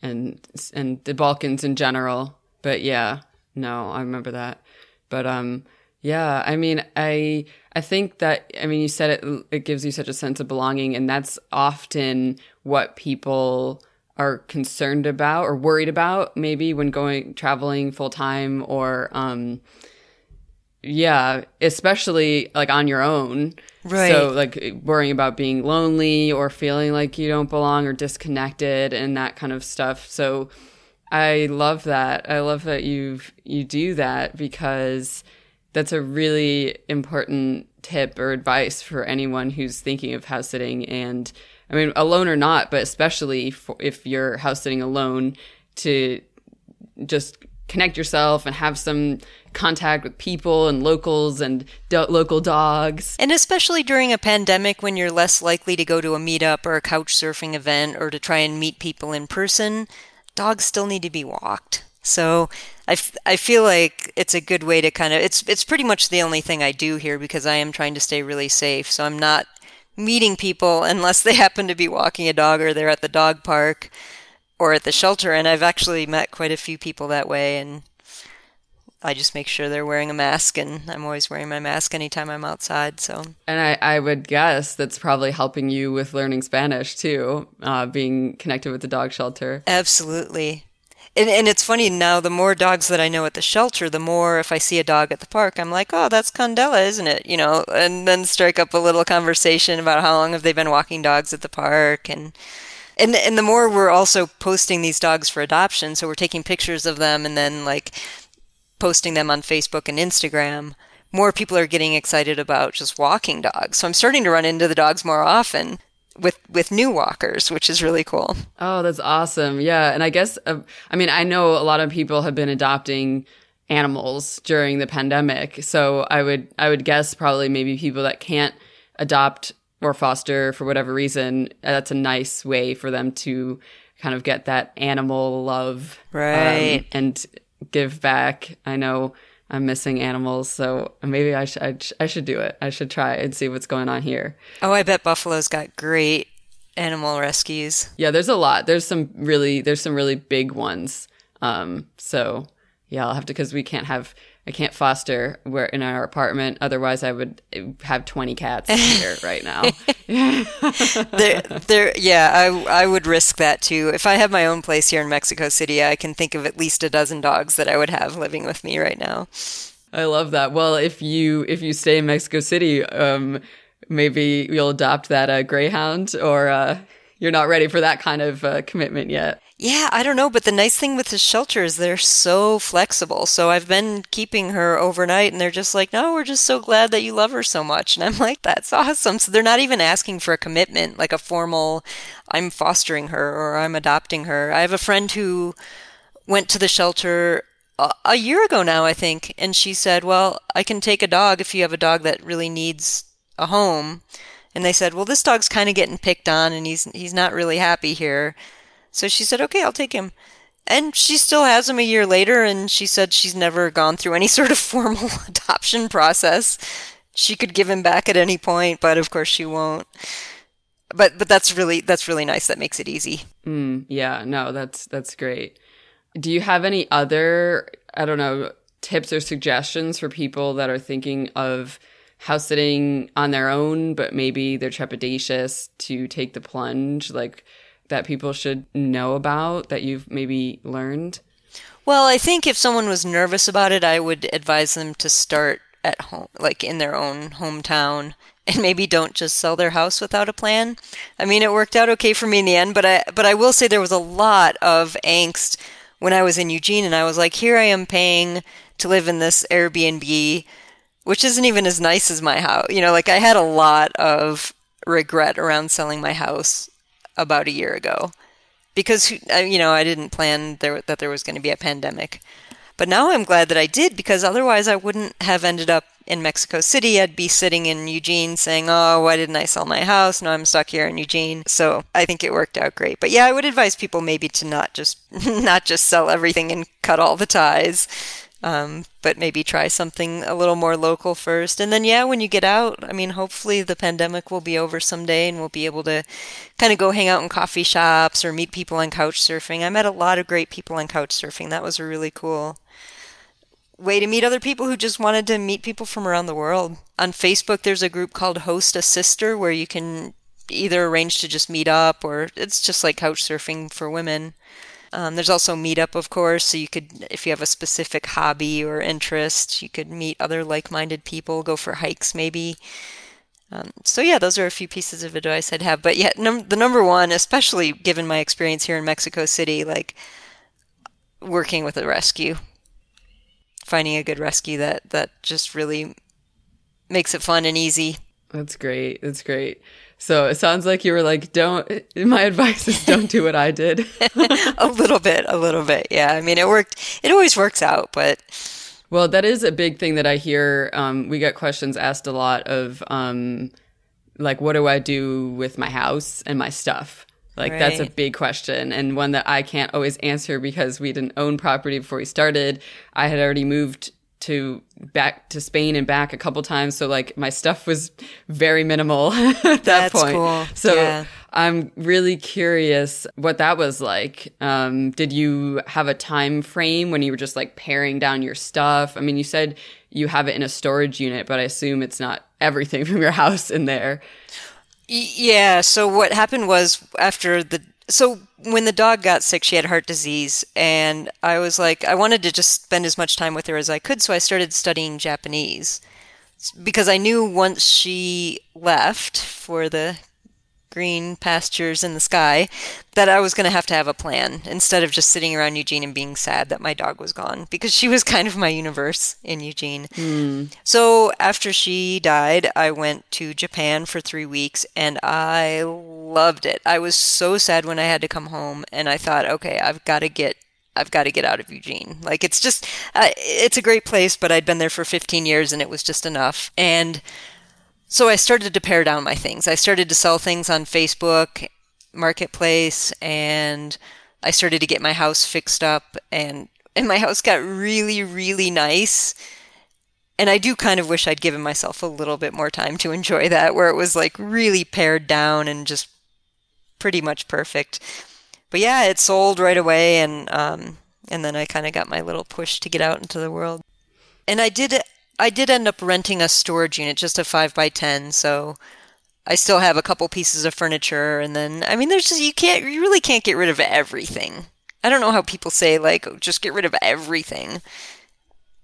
and and the Balkans in general. But yeah, no, I remember that. But um yeah, I mean, I I think that I mean, you said it it gives you such a sense of belonging and that's often what people are concerned about or worried about maybe when going traveling full time or um yeah, especially like on your own. Right. So like worrying about being lonely or feeling like you don't belong or disconnected and that kind of stuff. So I love that. I love that you've you do that because that's a really important tip or advice for anyone who's thinking of house sitting and I mean alone or not, but especially if you're house sitting alone to just connect yourself and have some contact with people and locals and do- local dogs. And especially during a pandemic when you're less likely to go to a meetup or a couch surfing event or to try and meet people in person, dogs still need to be walked. So I, f- I feel like it's a good way to kind of it's it's pretty much the only thing I do here because I am trying to stay really safe. So I'm not meeting people unless they happen to be walking a dog or they're at the dog park or at the shelter and I've actually met quite a few people that way and I just make sure they're wearing a mask, and I'm always wearing my mask anytime I'm outside. So, and I, I would guess that's probably helping you with learning Spanish too, uh, being connected with the dog shelter. Absolutely, and and it's funny now. The more dogs that I know at the shelter, the more if I see a dog at the park, I'm like, oh, that's Candela, isn't it? You know, and then strike up a little conversation about how long have they been walking dogs at the park, and and and the more we're also posting these dogs for adoption, so we're taking pictures of them and then like posting them on Facebook and Instagram, more people are getting excited about just walking dogs. So I'm starting to run into the dogs more often. With with new walkers, which is really cool. Oh, that's awesome. Yeah, and I guess uh, I mean I know a lot of people have been adopting animals during the pandemic. So I would I would guess probably maybe people that can't adopt or foster for whatever reason, that's a nice way for them to kind of get that animal love um, right um, and give back. I know I'm missing animals, so maybe I should I, I should do it. I should try and see what's going on here. Oh, I bet Buffalo's got great animal rescues. Yeah, there's a lot. There's some really there's some really big ones. Um, so yeah, I'll have to because we can't have I can't foster where in our apartment. Otherwise, I would have twenty cats here right now. there, there, yeah, I I would risk that too. If I have my own place here in Mexico City, I can think of at least a dozen dogs that I would have living with me right now. I love that. Well, if you if you stay in Mexico City, um, maybe you'll adopt that uh, greyhound, or uh, you're not ready for that kind of uh, commitment yet. Yeah, I don't know, but the nice thing with the shelter is they're so flexible. So I've been keeping her overnight and they're just like, "No, we're just so glad that you love her so much." And I'm like, "That's awesome." So they're not even asking for a commitment, like a formal I'm fostering her or I'm adopting her. I have a friend who went to the shelter a, year ago now, I think, and she said, "Well, I can take a dog if you have a dog that really needs a home." And they said, "Well, this dog's kind of getting picked on and he's he's not really happy here." So she said, okay, I'll take him. And she still has him a year later, and she said she's never gone through any sort of formal adoption process. She could give him back at any point, but of course she won't. But but that's really that's really nice. That makes it easy. Mm, yeah, no, that's that's great. Do you have any other I don't know tips or suggestions for people that are thinking of house sitting on their own, but maybe they're trepidatious to take the plunge? Like, that people should know about that you've maybe learned? Well, I think if someone was nervous about it, I would advise them to start at home, like in their own hometown, and maybe don't just sell their house without a plan. I mean, it worked out okay for me in the end, but I but I will say there was a lot of angst when I was in Eugene, and I was like, here I am paying to live in this Airbnb, which isn't even as nice as my house. You know, like I had a lot of regret around selling my house about a year ago because you know I didn't plan there that there was going to be a pandemic. But now I'm glad that I did because otherwise I wouldn't have ended up in Mexico City. I'd be sitting in Eugene saying, "Oh, why didn't I sell my house? Now I'm stuck here in Eugene." So I think it worked out great. But yeah, I would advise people maybe to not just not just sell everything and cut all the ties. Um, but maybe try something a little more local first. And then, yeah, when you get out, I mean, hopefully the pandemic will be over someday and we'll be able to kind of go hang out in coffee shops or meet people on couch surfing. I met a lot of great people on couch surfing. That was a really cool way to meet other people who just wanted to meet people from around the world. On Facebook, there's a group called Host a Sister where you can either arrange to just meet up or it's just like couch surfing for women. Um, there's also Meetup, of course, so you could, if you have a specific hobby or interest, you could meet other like-minded people, go for hikes maybe. Um, so yeah, those are a few pieces of advice I'd have. But yeah, num- the number one, especially given my experience here in Mexico City, like working with a rescue, finding a good rescue that that just really makes it fun and easy. That's great. That's great. So it sounds like you were like, don't, my advice is don't do what I did. a little bit, a little bit. Yeah. I mean, it worked, it always works out, but. Well, that is a big thing that I hear. Um, we get questions asked a lot of, um, like, what do I do with my house and my stuff? Like, right. that's a big question and one that I can't always answer because we didn't own property before we started. I had already moved to back to Spain and back a couple times. So like my stuff was very minimal at that That's point. Cool. So yeah. I'm really curious what that was like. Um, did you have a time frame when you were just like paring down your stuff? I mean, you said you have it in a storage unit, but I assume it's not everything from your house in there. Yeah. So what happened was after the so when the dog got sick, she had heart disease, and I was like, I wanted to just spend as much time with her as I could, so I started studying Japanese. Because I knew once she left for the green pastures in the sky, that I was going to have to have a plan instead of just sitting around Eugene and being sad that my dog was gone because she was kind of my universe in Eugene. Mm. So after she died, I went to Japan for three weeks and I loved it. I was so sad when I had to come home and I thought, okay, I've got to get I've got to get out of Eugene. Like it's just, uh, it's a great place, but I'd been there for 15 years and it was just enough. And so I started to pare down my things. I started to sell things on Facebook Marketplace, and I started to get my house fixed up, and and my house got really, really nice. And I do kind of wish I'd given myself a little bit more time to enjoy that, where it was like really pared down and just pretty much perfect but yeah, it sold right away, and um, and then I kind of got my little push to get out into the world. And I did I did end up renting a storage unit, just a five by ten, so I still have a couple pieces of furniture, and then I mean, there's just you can't you really can't get rid of everything. I don't know how people say like oh, just get rid of everything.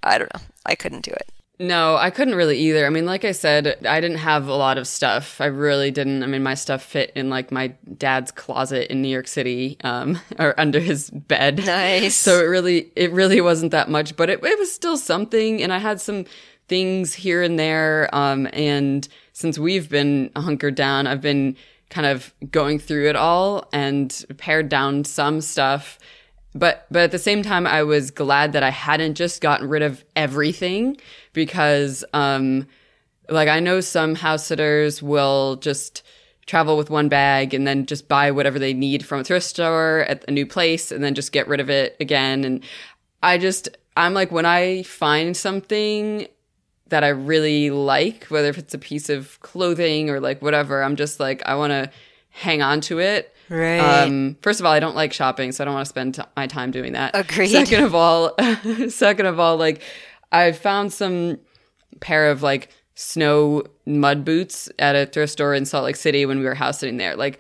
I don't know. I couldn't do it. No, I couldn't really either. I mean, like I said, I didn't have a lot of stuff. I really didn't. I mean, my stuff fit in like my dad's closet in New York City, um, or under his bed. Nice. So it really, it really wasn't that much, but it, it was still something. And I had some things here and there. Um, and since we've been hunkered down, I've been kind of going through it all and pared down some stuff but but at the same time i was glad that i hadn't just gotten rid of everything because um like i know some house sitters will just travel with one bag and then just buy whatever they need from a thrift store at a new place and then just get rid of it again. And i just i'm like when i find something that i really like whether if it's a piece of clothing or like whatever i'm just like i want to hang on to it Right. Um, first of all, I don't like shopping, so I don't want to spend t- my time doing that. Agreed. Second of all, second of all, like I found some pair of like snow mud boots at a thrift store in Salt Lake City when we were house sitting there. Like,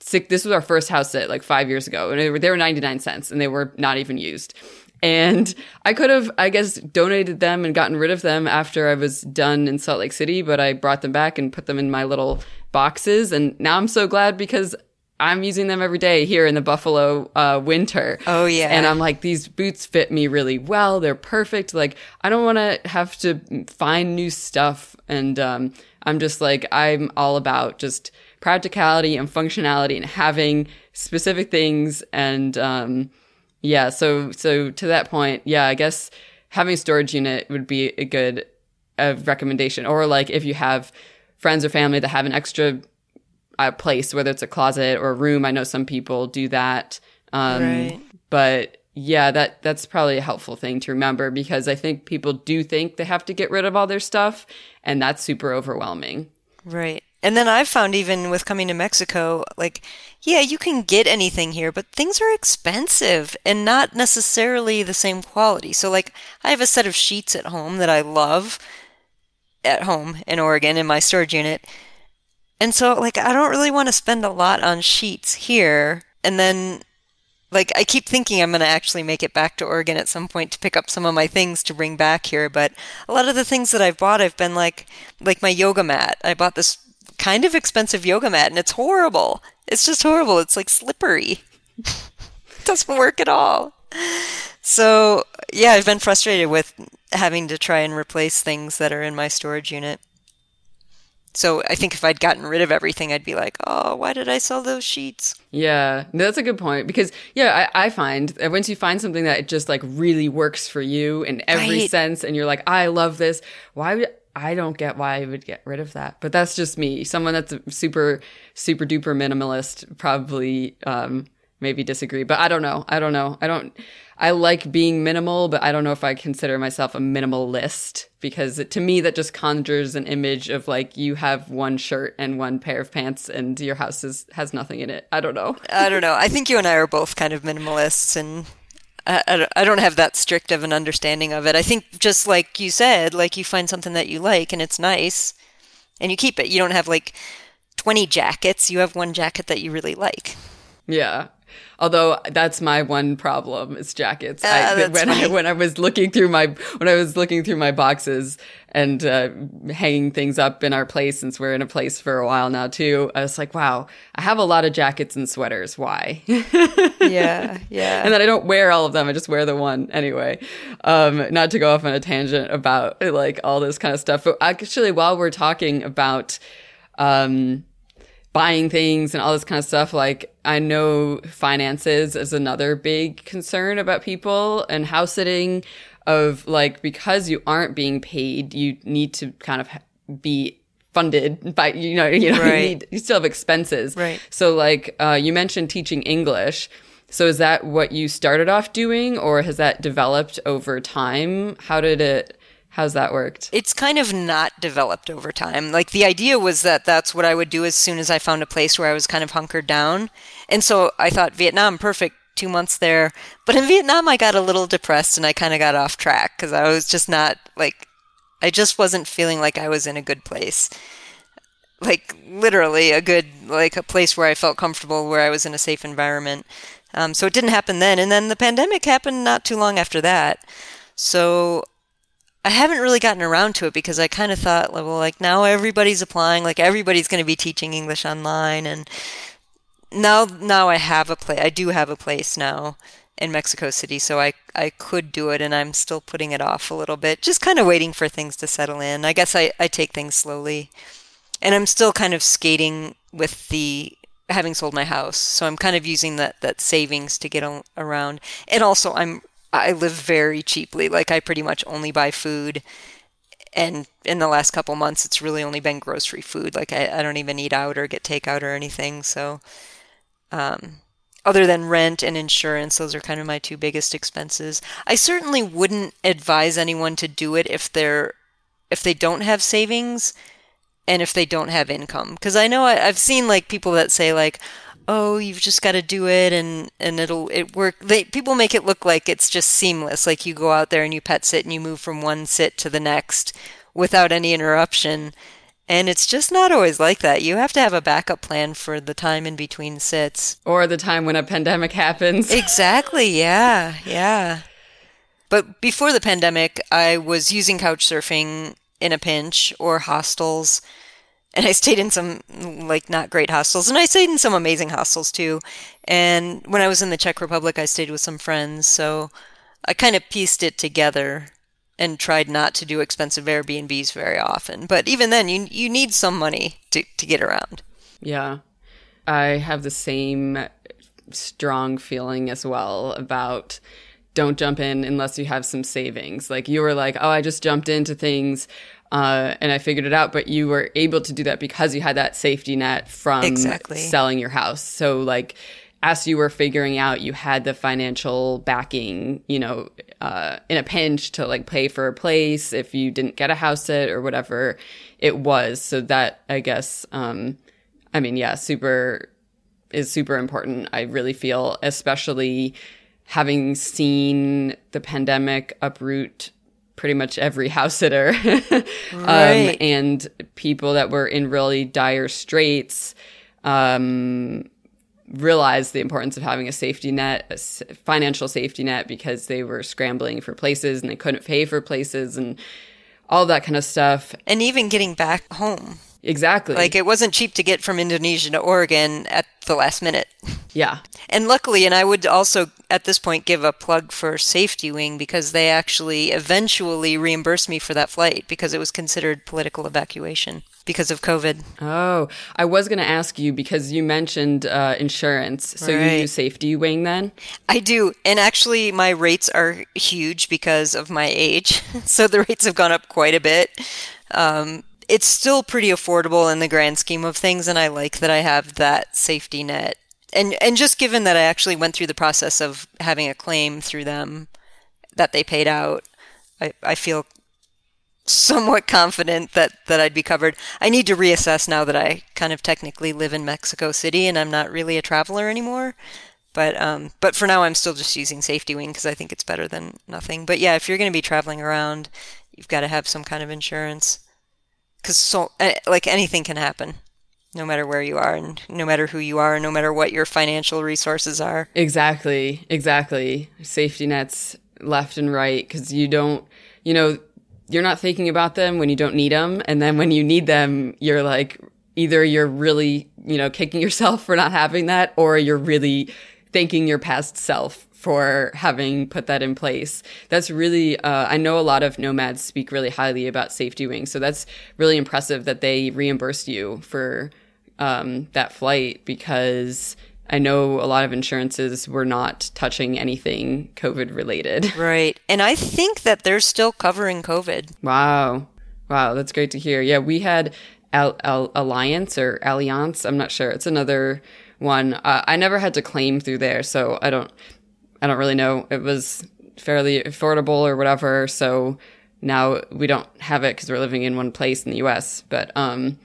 sick, this was our first house sit like five years ago, and they were, they were ninety nine cents, and they were not even used. And I could have, I guess, donated them and gotten rid of them after I was done in Salt Lake City, but I brought them back and put them in my little boxes. And now I'm so glad because I'm using them every day here in the Buffalo uh, winter. Oh yeah, and I'm like, these boots fit me really well. They're perfect. Like, I don't want to have to find new stuff, and um, I'm just like, I'm all about just practicality and functionality and having specific things. And um, yeah, so so to that point, yeah, I guess having a storage unit would be a good uh, recommendation, or like if you have friends or family that have an extra a place, whether it's a closet or a room. I know some people do that. Um, right. But yeah, that that's probably a helpful thing to remember because I think people do think they have to get rid of all their stuff, and that's super overwhelming. Right. And then I've found even with coming to Mexico, like, yeah, you can get anything here, but things are expensive and not necessarily the same quality. So, like, I have a set of sheets at home that I love at home in Oregon in my storage unit and so, like, I don't really want to spend a lot on sheets here. And then, like, I keep thinking I'm going to actually make it back to Oregon at some point to pick up some of my things to bring back here. But a lot of the things that I've bought, I've been like, like my yoga mat. I bought this kind of expensive yoga mat and it's horrible. It's just horrible. It's like slippery. it doesn't work at all. So, yeah, I've been frustrated with having to try and replace things that are in my storage unit. So I think if I'd gotten rid of everything, I'd be like, oh, why did I sell those sheets? Yeah, that's a good point because yeah, I, I find that once you find something that just like really works for you in every Right. sense, and you're like, I love this. Why would I don't get why I would get rid of that, but that's just me. Someone that's a super super duper minimalist probably um, maybe disagree, but I don't know. I don't know. I don't. I like being minimal, but I don't know if I consider myself a minimalist because it, to me that just conjures an image of like you have one shirt and one pair of pants and your house is, has nothing in it. I don't know. I don't know. I think you and I are both kind of minimalists, and I, I, don't, I don't have that strict of an understanding of it. I think just like you said, like you find something that you like and it's nice, and you keep it. You don't have like 20 jackets, you have one jacket that you really like. Yeah. Although that's my one problem is jackets. Uh, I, when I when I was looking through my when I was looking through my boxes and uh, hanging things up in our place since we're in a place for a while now too, I was like, wow, I have a lot of jackets and sweaters. Why? Yeah, yeah. and then I don't wear all of them. I just wear the one anyway. Um, not to go off on a tangent about like all this kind of stuff, but actually, while we're talking about um, buying things and all this kind of stuff, like I know finances is another big concern about people and house sitting. Of like because you aren't being paid, you need to kind of be funded by you know you know you, need, you still have expenses Right. so like uh, you mentioned teaching english so is that what you started off doing or has that developed over time how did it how's that worked it's kind of not developed over time. Like the idea was that that's what I would do as soon as I found a place where I was kind of hunkered down. And so I thought Vietnam, perfect, two months there. But in Vietnam, I got a little depressed and I kind of got off track because I was just not like, I just wasn't feeling like I was in a good place. Like literally a good, like a place where I felt comfortable, where I was in a safe environment. Um, so it didn't happen then. And then the pandemic happened not too long after that. So I haven't really gotten around to it because I kind of thought, well, like now everybody's applying, like everybody's going to be teaching English online, and now now I have a place. I do have a place now in Mexico City, so I I could do it, and I'm still putting it off a little bit, just kind of waiting for things to settle in. I guess I I take things slowly, and I'm still kind of skating with the having sold my house, so I'm kind of using that that savings to get around, and also I'm I live very cheaply. Like I pretty much only buy food, and in the last couple months, it's really only been grocery food. Like I, I don't even eat out or get takeout or anything. So, um, other than rent and insurance, those are kind of my two biggest expenses. I certainly wouldn't advise anyone to do it if they're if they don't have savings and if they don't have income because i know I, i've seen like people that say like oh you've just got to do it and and it'll it work they people make it look like it's just seamless like you go out there and you pet sit and you move from one sit to the next without any interruption and it's just not always like that you have to have a backup plan for the time in between sits or the time when a pandemic happens Exactly. Yeah. Yeah. But before the pandemic, I was using couch surfing in a pinch or hostels. And I stayed in some like not great hostels and I stayed in some amazing hostels too. And when I was in the Czech Republic, I stayed with some friends. So I kind of pieced it together and tried not to do expensive Airbnbs very often. But even then, you you need some money to, to get around. Yeah. I have the same strong feeling as well about don't jump in unless you have some savings. Like you were like, oh, I just jumped into things uh, and I figured it out, but you were able to do that because you had that safety net from Exactly. selling your house. So like as you were figuring out, you had the financial backing, you know, uh, in a pinch to like pay for a place if you didn't get a house sit or whatever it was. So that I guess, um, I mean, yeah, super is super important. I really feel, especially having seen the pandemic uproot pretty much every house sitter Right. um, and people that were in really dire straits um, realized the importance of having a safety net, a financial safety net, because they were scrambling for places and they couldn't pay for places and all that kind of stuff. And even getting back home. Exactly. Like it wasn't cheap to get from Indonesia to Oregon at the last minute. yeah. And luckily, and I would also at this point give a plug for Safety Wing because they actually eventually reimbursed me for that flight because it was considered political evacuation because of COVID. Oh, I was going to ask you because you mentioned uh, insurance. So you Right. do safety wing then? I do. And actually, my rates are huge because of my age. so the rates have gone up quite a bit. Um, it's still pretty affordable in the grand scheme of things. And I like that I have that safety net. And, and just given that I actually went through the process of having a claim through them that they paid out, I, I feel somewhat confident that, that I'd be covered. I need to reassess now that I kind of technically live in Mexico City and I'm not really a traveler anymore. But um, but for now, I'm still just using Safety Wing because I think it's better than nothing. But yeah, if you're going to be traveling around, you've got to have some kind of insurance because so eh, like anything can happen. no matter where you are and no matter who you are, and no matter what your financial resources are. Exactly, exactly. Safety nets left and right because you don't, you know, you're not thinking about them when you don't need them. And then when you need them, you're like, either you're really, you know, kicking yourself for not having that or you're really thanking your past self for having put that in place. That's really, uh, I know a lot of nomads speak really highly about Safety Wing. So that's really impressive that they reimbursed you for um, that flight because I know a lot of insurances were not touching anything COVID related. Right. And I think that they're still covering COVID. Wow. Wow. That's great to hear. Yeah. We had Al- Al- Alliance or Alliance. I'm not sure. It's another one. Uh, I never had to claim through there. So I don't, I don't really know. It was fairly affordable or whatever. So now we don't have it because we're living in one place in the U.S. But um,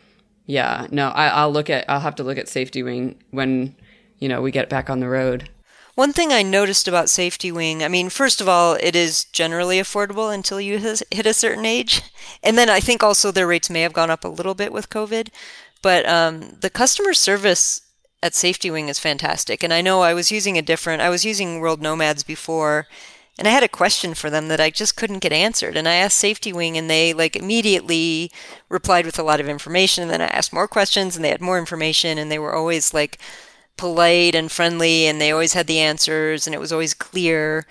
yeah, no, I, I'll look at. I'll have to look at Safety Wing when you know we get back on the road. One thing I noticed about Safety Wing, I mean, first of all, it is generally affordable until you hit a certain age. And then I think also their rates may have gone up a little bit with COVID. But um, the customer service at Safety Wing is fantastic. And I know I was using a different, I was using World Nomads before, and I had a question for them that I just couldn't get answered. And I asked Safety Wing, and they like immediately replied with a lot of information. And then I asked more questions, and they had more information, and they were always like, polite and friendly and they always had the answers and it was always clear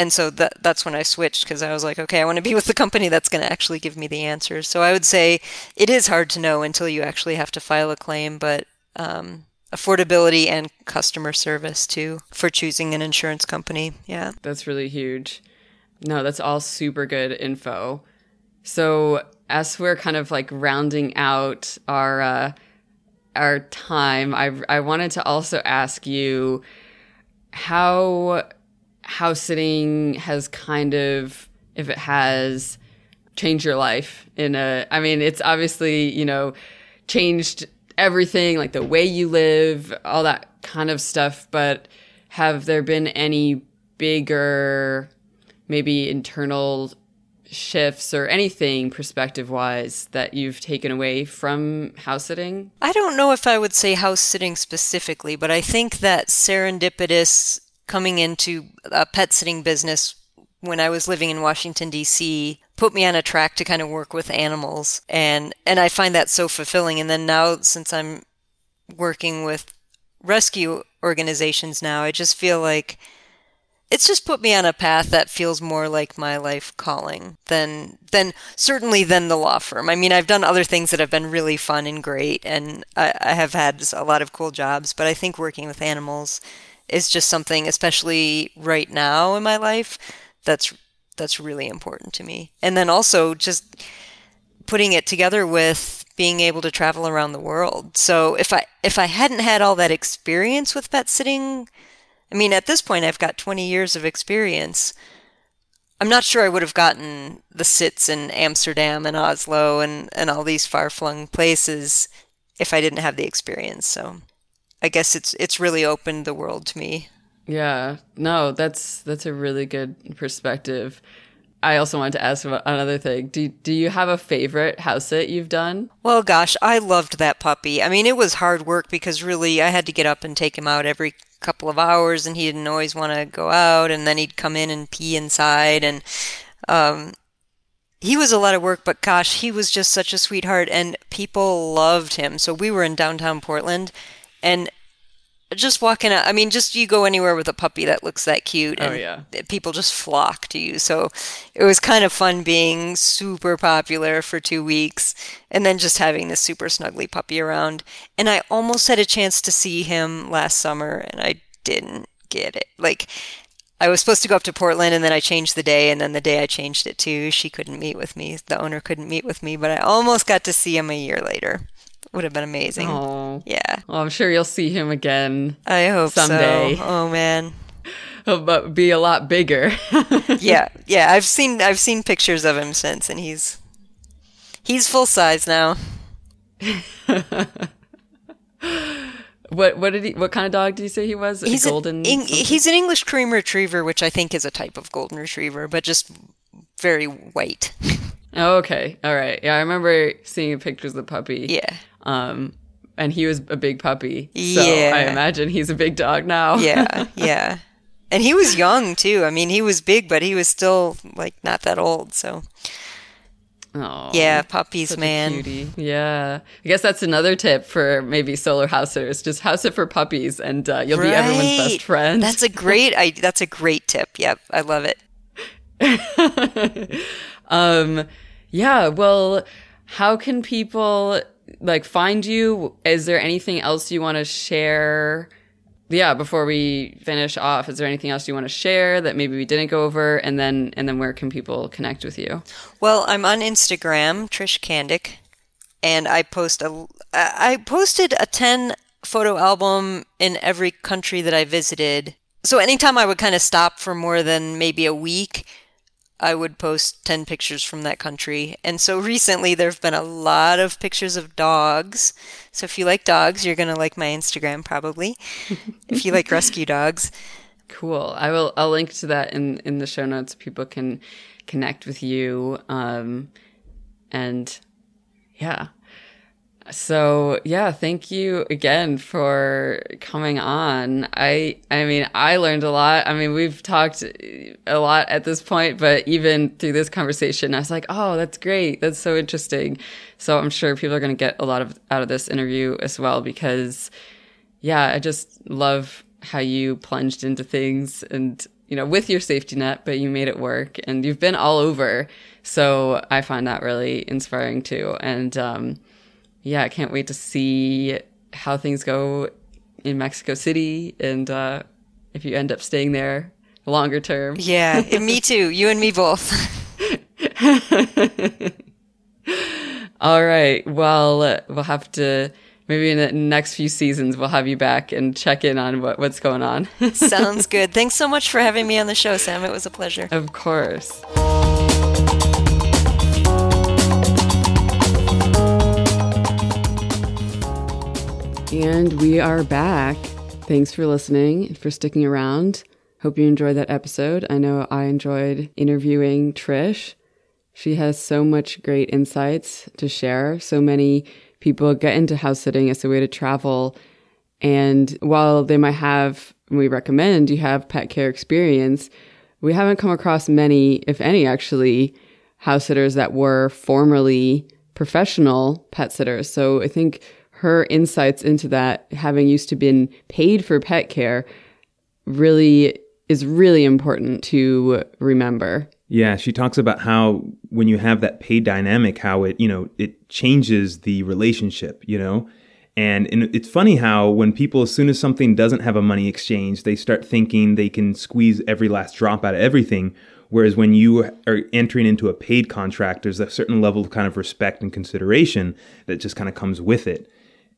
and so that that's when I switched because I was like, okay, I want to be with the company that's going to actually give me the answers. So I would say it is hard to know until you actually have to file a claim, but um, affordability and customer service too for choosing an insurance company. Yeah, that's really huge. No, that's all super good info. So as we're kind of like rounding out our uh, our time, I I wanted to also ask you how house sitting has kind of if it has changed your life in a I mean it's obviously, you know, changed everything like the way you live, all that kind of stuff, but have there been any bigger maybe internal shifts or anything perspective wise that you've taken away from house sitting? I don't know if I would say house sitting specifically, but I think that serendipitous coming into a pet sitting business when I was living in Washington D.C. put me on a track to kind of work with animals and and I find that so fulfilling and then now since I'm working with rescue organizations now I just feel like it's just put me on a path that feels more like my life calling than than certainly than the law firm. I mean, I've done other things that have been really fun and great, and I, I have had a lot of cool jobs. But I think working with animals is just something, especially right now in my life, that's that's really important to me. And then also just putting it together with being able to travel around the world. So if I if I hadn't had all that experience with pet sitting I mean, at this point, I've got 20 years of experience. I'm not sure I would have gotten the sits in Amsterdam and Oslo and, and all these far flung places if I didn't have the experience. So I guess it's it's really opened the world to me. Yeah. No, that's that's a really good perspective. I also wanted to ask about another thing. Do do you have a favorite house sit you've done? Well, gosh, I loved that puppy. I mean, it was hard work because really I had to get up and take him out every couple of hours and he didn't always want to go out and then he'd come in and pee inside and um, he was a lot of work but gosh he was just such a sweetheart and people loved him so we were in downtown portland and just walking out i mean just you go anywhere with a puppy that looks that cute oh, and oh, yeah. people just flock to you so it was kind of fun being super popular for two weeks and then just having this super snuggly puppy around and i almost had a chance to see him last summer and i didn't get it like I was supposed to go up to Portland and then I changed the day and then the day I changed it to she couldn't meet with me. The owner couldn't meet with me, but I almost got to see him a year later would have been amazing. Oh, yeah. Well, I'm sure you'll see him again. I hope someday. So. Oh man. but be a lot bigger. yeah, yeah. I've seen I've seen pictures of him since, and he's he's full size now. what what did he? What kind of dog did you say he was? He's a golden. An, he's an English cream retriever, which I think is a type of golden retriever, but just very white. Oh, okay. All right. Yeah, I remember seeing pictures of the puppy. Yeah. Um, and he was a big puppy. So Yeah. I imagine he's a big dog now. Yeah, yeah. And he was young too. I mean, he was big, but he was still like not that old. So Aw, yeah, puppies, man. Yeah. I guess that's another tip for maybe solar house sitters. Just house it for puppies and uh, you'll be everyone's best friend. That's a great. I, that's a great tip. Yep, I love it. um yeah, well, how can people like find you? Is there anything else you want to share? Yeah, before we finish off, is there anything else you want to share that maybe we didn't go over and then and then where can people connect with you? Well, I'm on Instagram, Trish Candick, and I post a I posted a ten photo album in every country that I visited. So anytime I would kind of stop for more than maybe a week, I would post 10 pictures from that country. And so recently there have been a lot of pictures of dogs. So if you like dogs, you're going to like my Instagram probably. if you like rescue dogs. Cool. I will. I'll link to that in in the show notes. People can connect with you. Um, and yeah. So yeah, thank you again for coming on. I I mean, I learned a lot. I mean, we've talked a lot at this point, but even through this conversation, I was like, "Oh, that's great. That's so interesting." So I'm sure people are going to get a lot of out of this interview as well because yeah, I just love how you plunged into things and, you know, with your safety net, but you made it work and you've been all over. So I find that really inspiring too. And, um, yeah, I can't wait to see how things go in Mexico City and, uh, if you end up staying there longer term. Yeah, and me too. You and me both. All right. Well, we'll have to maybe in the next few seasons we'll have you back and check in on what, what's going on. Sounds good. Thanks so much for having me on the show, Sam. It was a pleasure. of course. And we are back. Thanks for listening for sticking around. Hope you enjoyed that episode. I know I enjoyed interviewing Trish. She has so much great insights to share. So many people get into house sitting as a way to travel. And while they might have, we recommend you have pet care experience, we haven't come across many, if any, actually, house sitters that were formerly professional pet sitters. So I think her insights into that, having used to been paid for pet care, really is really important to remember. Yeah, she talks about how when you have that pay dynamic, how it, you know, it changes the relationship, you know? And, and it's funny how when people, as soon as something doesn't have a money exchange, they start thinking they can squeeze every last drop out of everything. Whereas when you are entering into a paid contract, there's a certain level of kind of respect and consideration that just kind of comes with it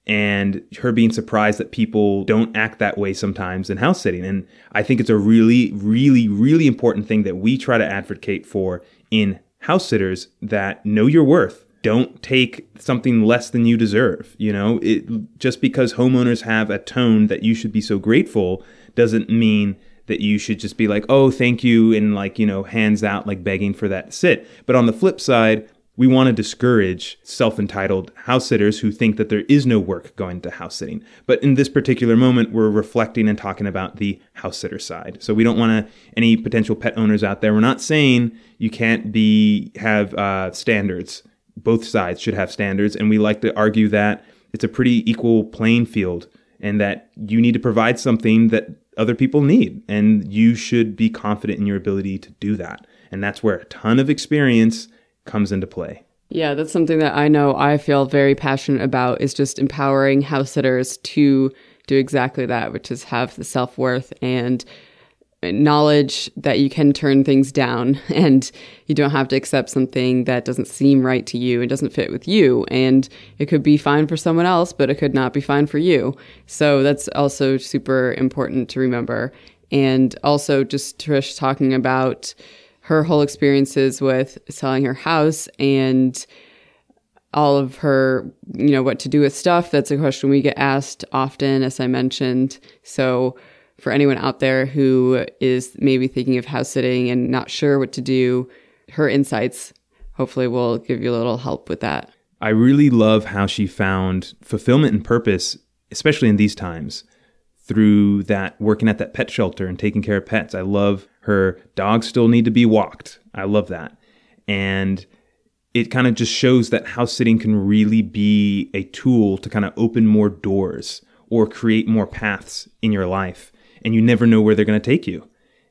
and her being surprised that people don't act that way sometimes in house sitting. And I think it's a really, really, really important thing that we try to advocate for in house sitters that know your worth. Don't take something less than you deserve. You know, it, just because homeowners have a tone that you should be so grateful doesn't mean that you should just be like, oh, thank you, and like, you know, hands out, like begging for that sit. But on the flip side, we want to discourage self entitled house sitters who think that there is no work going to house sitting. But in this particular moment, we're reflecting and talking about the house sitter side. So we don't want to, any potential pet owners out there, we're not saying you can't be, have uh, standards. Both sides should have standards. And we like to argue that it's a pretty equal playing field and that you need to provide something that other people need. And you should be confident in your ability to do that. And that's where a ton of experience comes into play. Yeah, that's something that I know I feel very passionate about is just empowering house sitters to do exactly that, which is have the self worth and knowledge that you can turn things down and you don't have to accept something that doesn't seem right to you and doesn't fit with you. And it could be fine for someone else, but it could not be fine for you. So that's also super important to remember. And also, just Trish talking about her whole experiences with selling her house and all of her, you know, what to do with stuff. That's a question we get asked often, as I mentioned. So, for anyone out there who is maybe thinking of house sitting and not sure what to do, her insights hopefully will give you a little help with that. I really love how she found fulfillment and purpose, especially in these times, through that working at that pet shelter and taking care of pets. I love her dogs still need to be walked. I love that. And it kind of just shows that house sitting can really be a tool to kind of open more doors or create more paths in your life. And you never know where they're going to take you.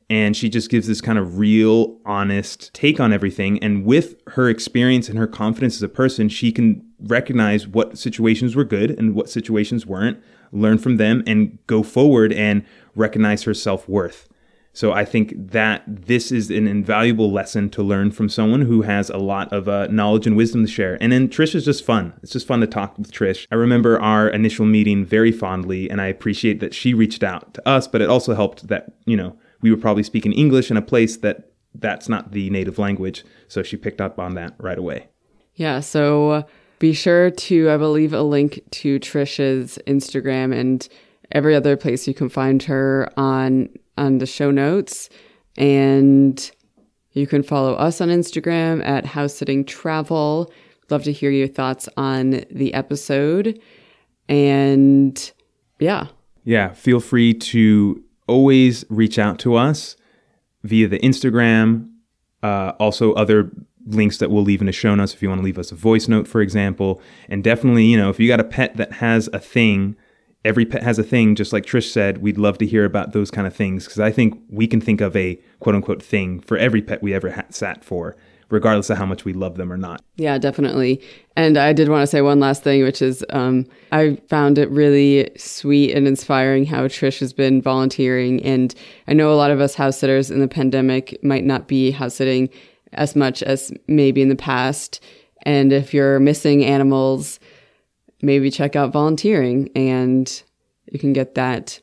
And she just gives this kind of real, honest take on everything. And with her experience and her confidence as a person, she can recognize what situations were good and what situations weren't, learn from them, and go forward and recognize her self worth. So I think that this is an invaluable lesson to learn from someone who has a lot of uh, knowledge and wisdom to share. And then Trish is just fun. It's just fun to talk with Trish. I remember our initial meeting very fondly, and I appreciate that she reached out to us, but it also helped that, you know, we were probably speaking English in a place that that's not the native language. So she picked up on that right away. Yeah. So be sure to, I will leave a link to Trish's Instagram and every other place you can find her on on the show notes. And you can follow us on Instagram at House Sitting Travel. Love to hear your thoughts on the episode. And yeah. Yeah. Feel free to always reach out to us via the Instagram. Uh, also, other links that we'll leave in the show notes if you want to leave us a voice note, for example. And definitely, you know, if you got a pet that has a thing every pet has a thing, just like Trish said. We'd love to hear about those kind of things because I think we can think of a quote unquote thing for every pet we ever ha- sat for, regardless of how much we love them or not. Yeah, definitely. And I did want to say one last thing, which is um, I found it really sweet and inspiring how Trish has been volunteering. And I know a lot of us house sitters in the pandemic might not be house sitting as much as maybe in the past. And if you're missing animals, maybe check out volunteering and you can get that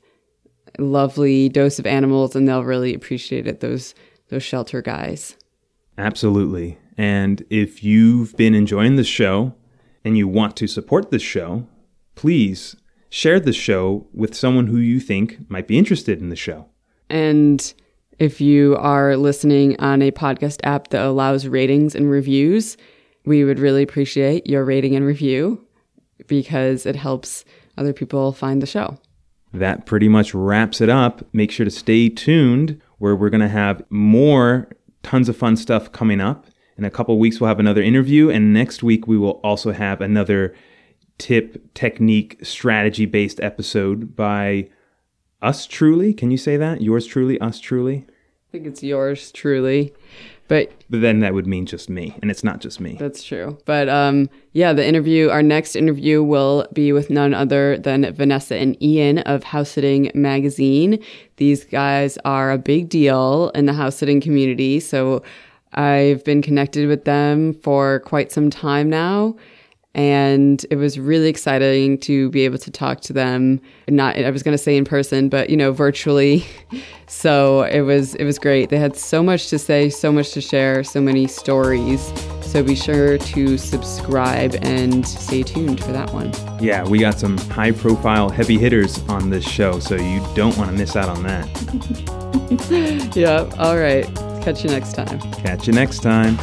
lovely dose of animals and they'll really appreciate it those those shelter guys. Absolutely. And if you've been enjoying the show and you want to support this show please share the show with someone who you think might be interested in the show. And if you are listening on a podcast app that allows ratings and reviews we would really appreciate your rating and review because it helps other people find the show. That pretty much wraps it up. Make sure to stay tuned where we're going to have more tons of fun stuff coming up. In a couple weeks, we'll have another interview. And next week, we will also have another tip, technique, strategy based episode by us truly. Can you say that? Yours truly, us truly? I think it's yours truly. But but then that would mean just me, and it's not just me. That's true. But um, yeah, the interview, our next interview will be with none other than Vanessa and Ian of House Sitting Magazine. These guys are a big deal in the house sitting community, so I've been connected with them for quite some time now and it was really exciting to be able to talk to them. Not i was going to say in person but you know virtually. So it was it was great. They had so much to say so much to share so many stories. So be sure to subscribe and stay tuned for that one. Yeah we got some high profile heavy hitters on this show so you don't want to miss out on that. Yeah all right. Catch you next time. Catch you next time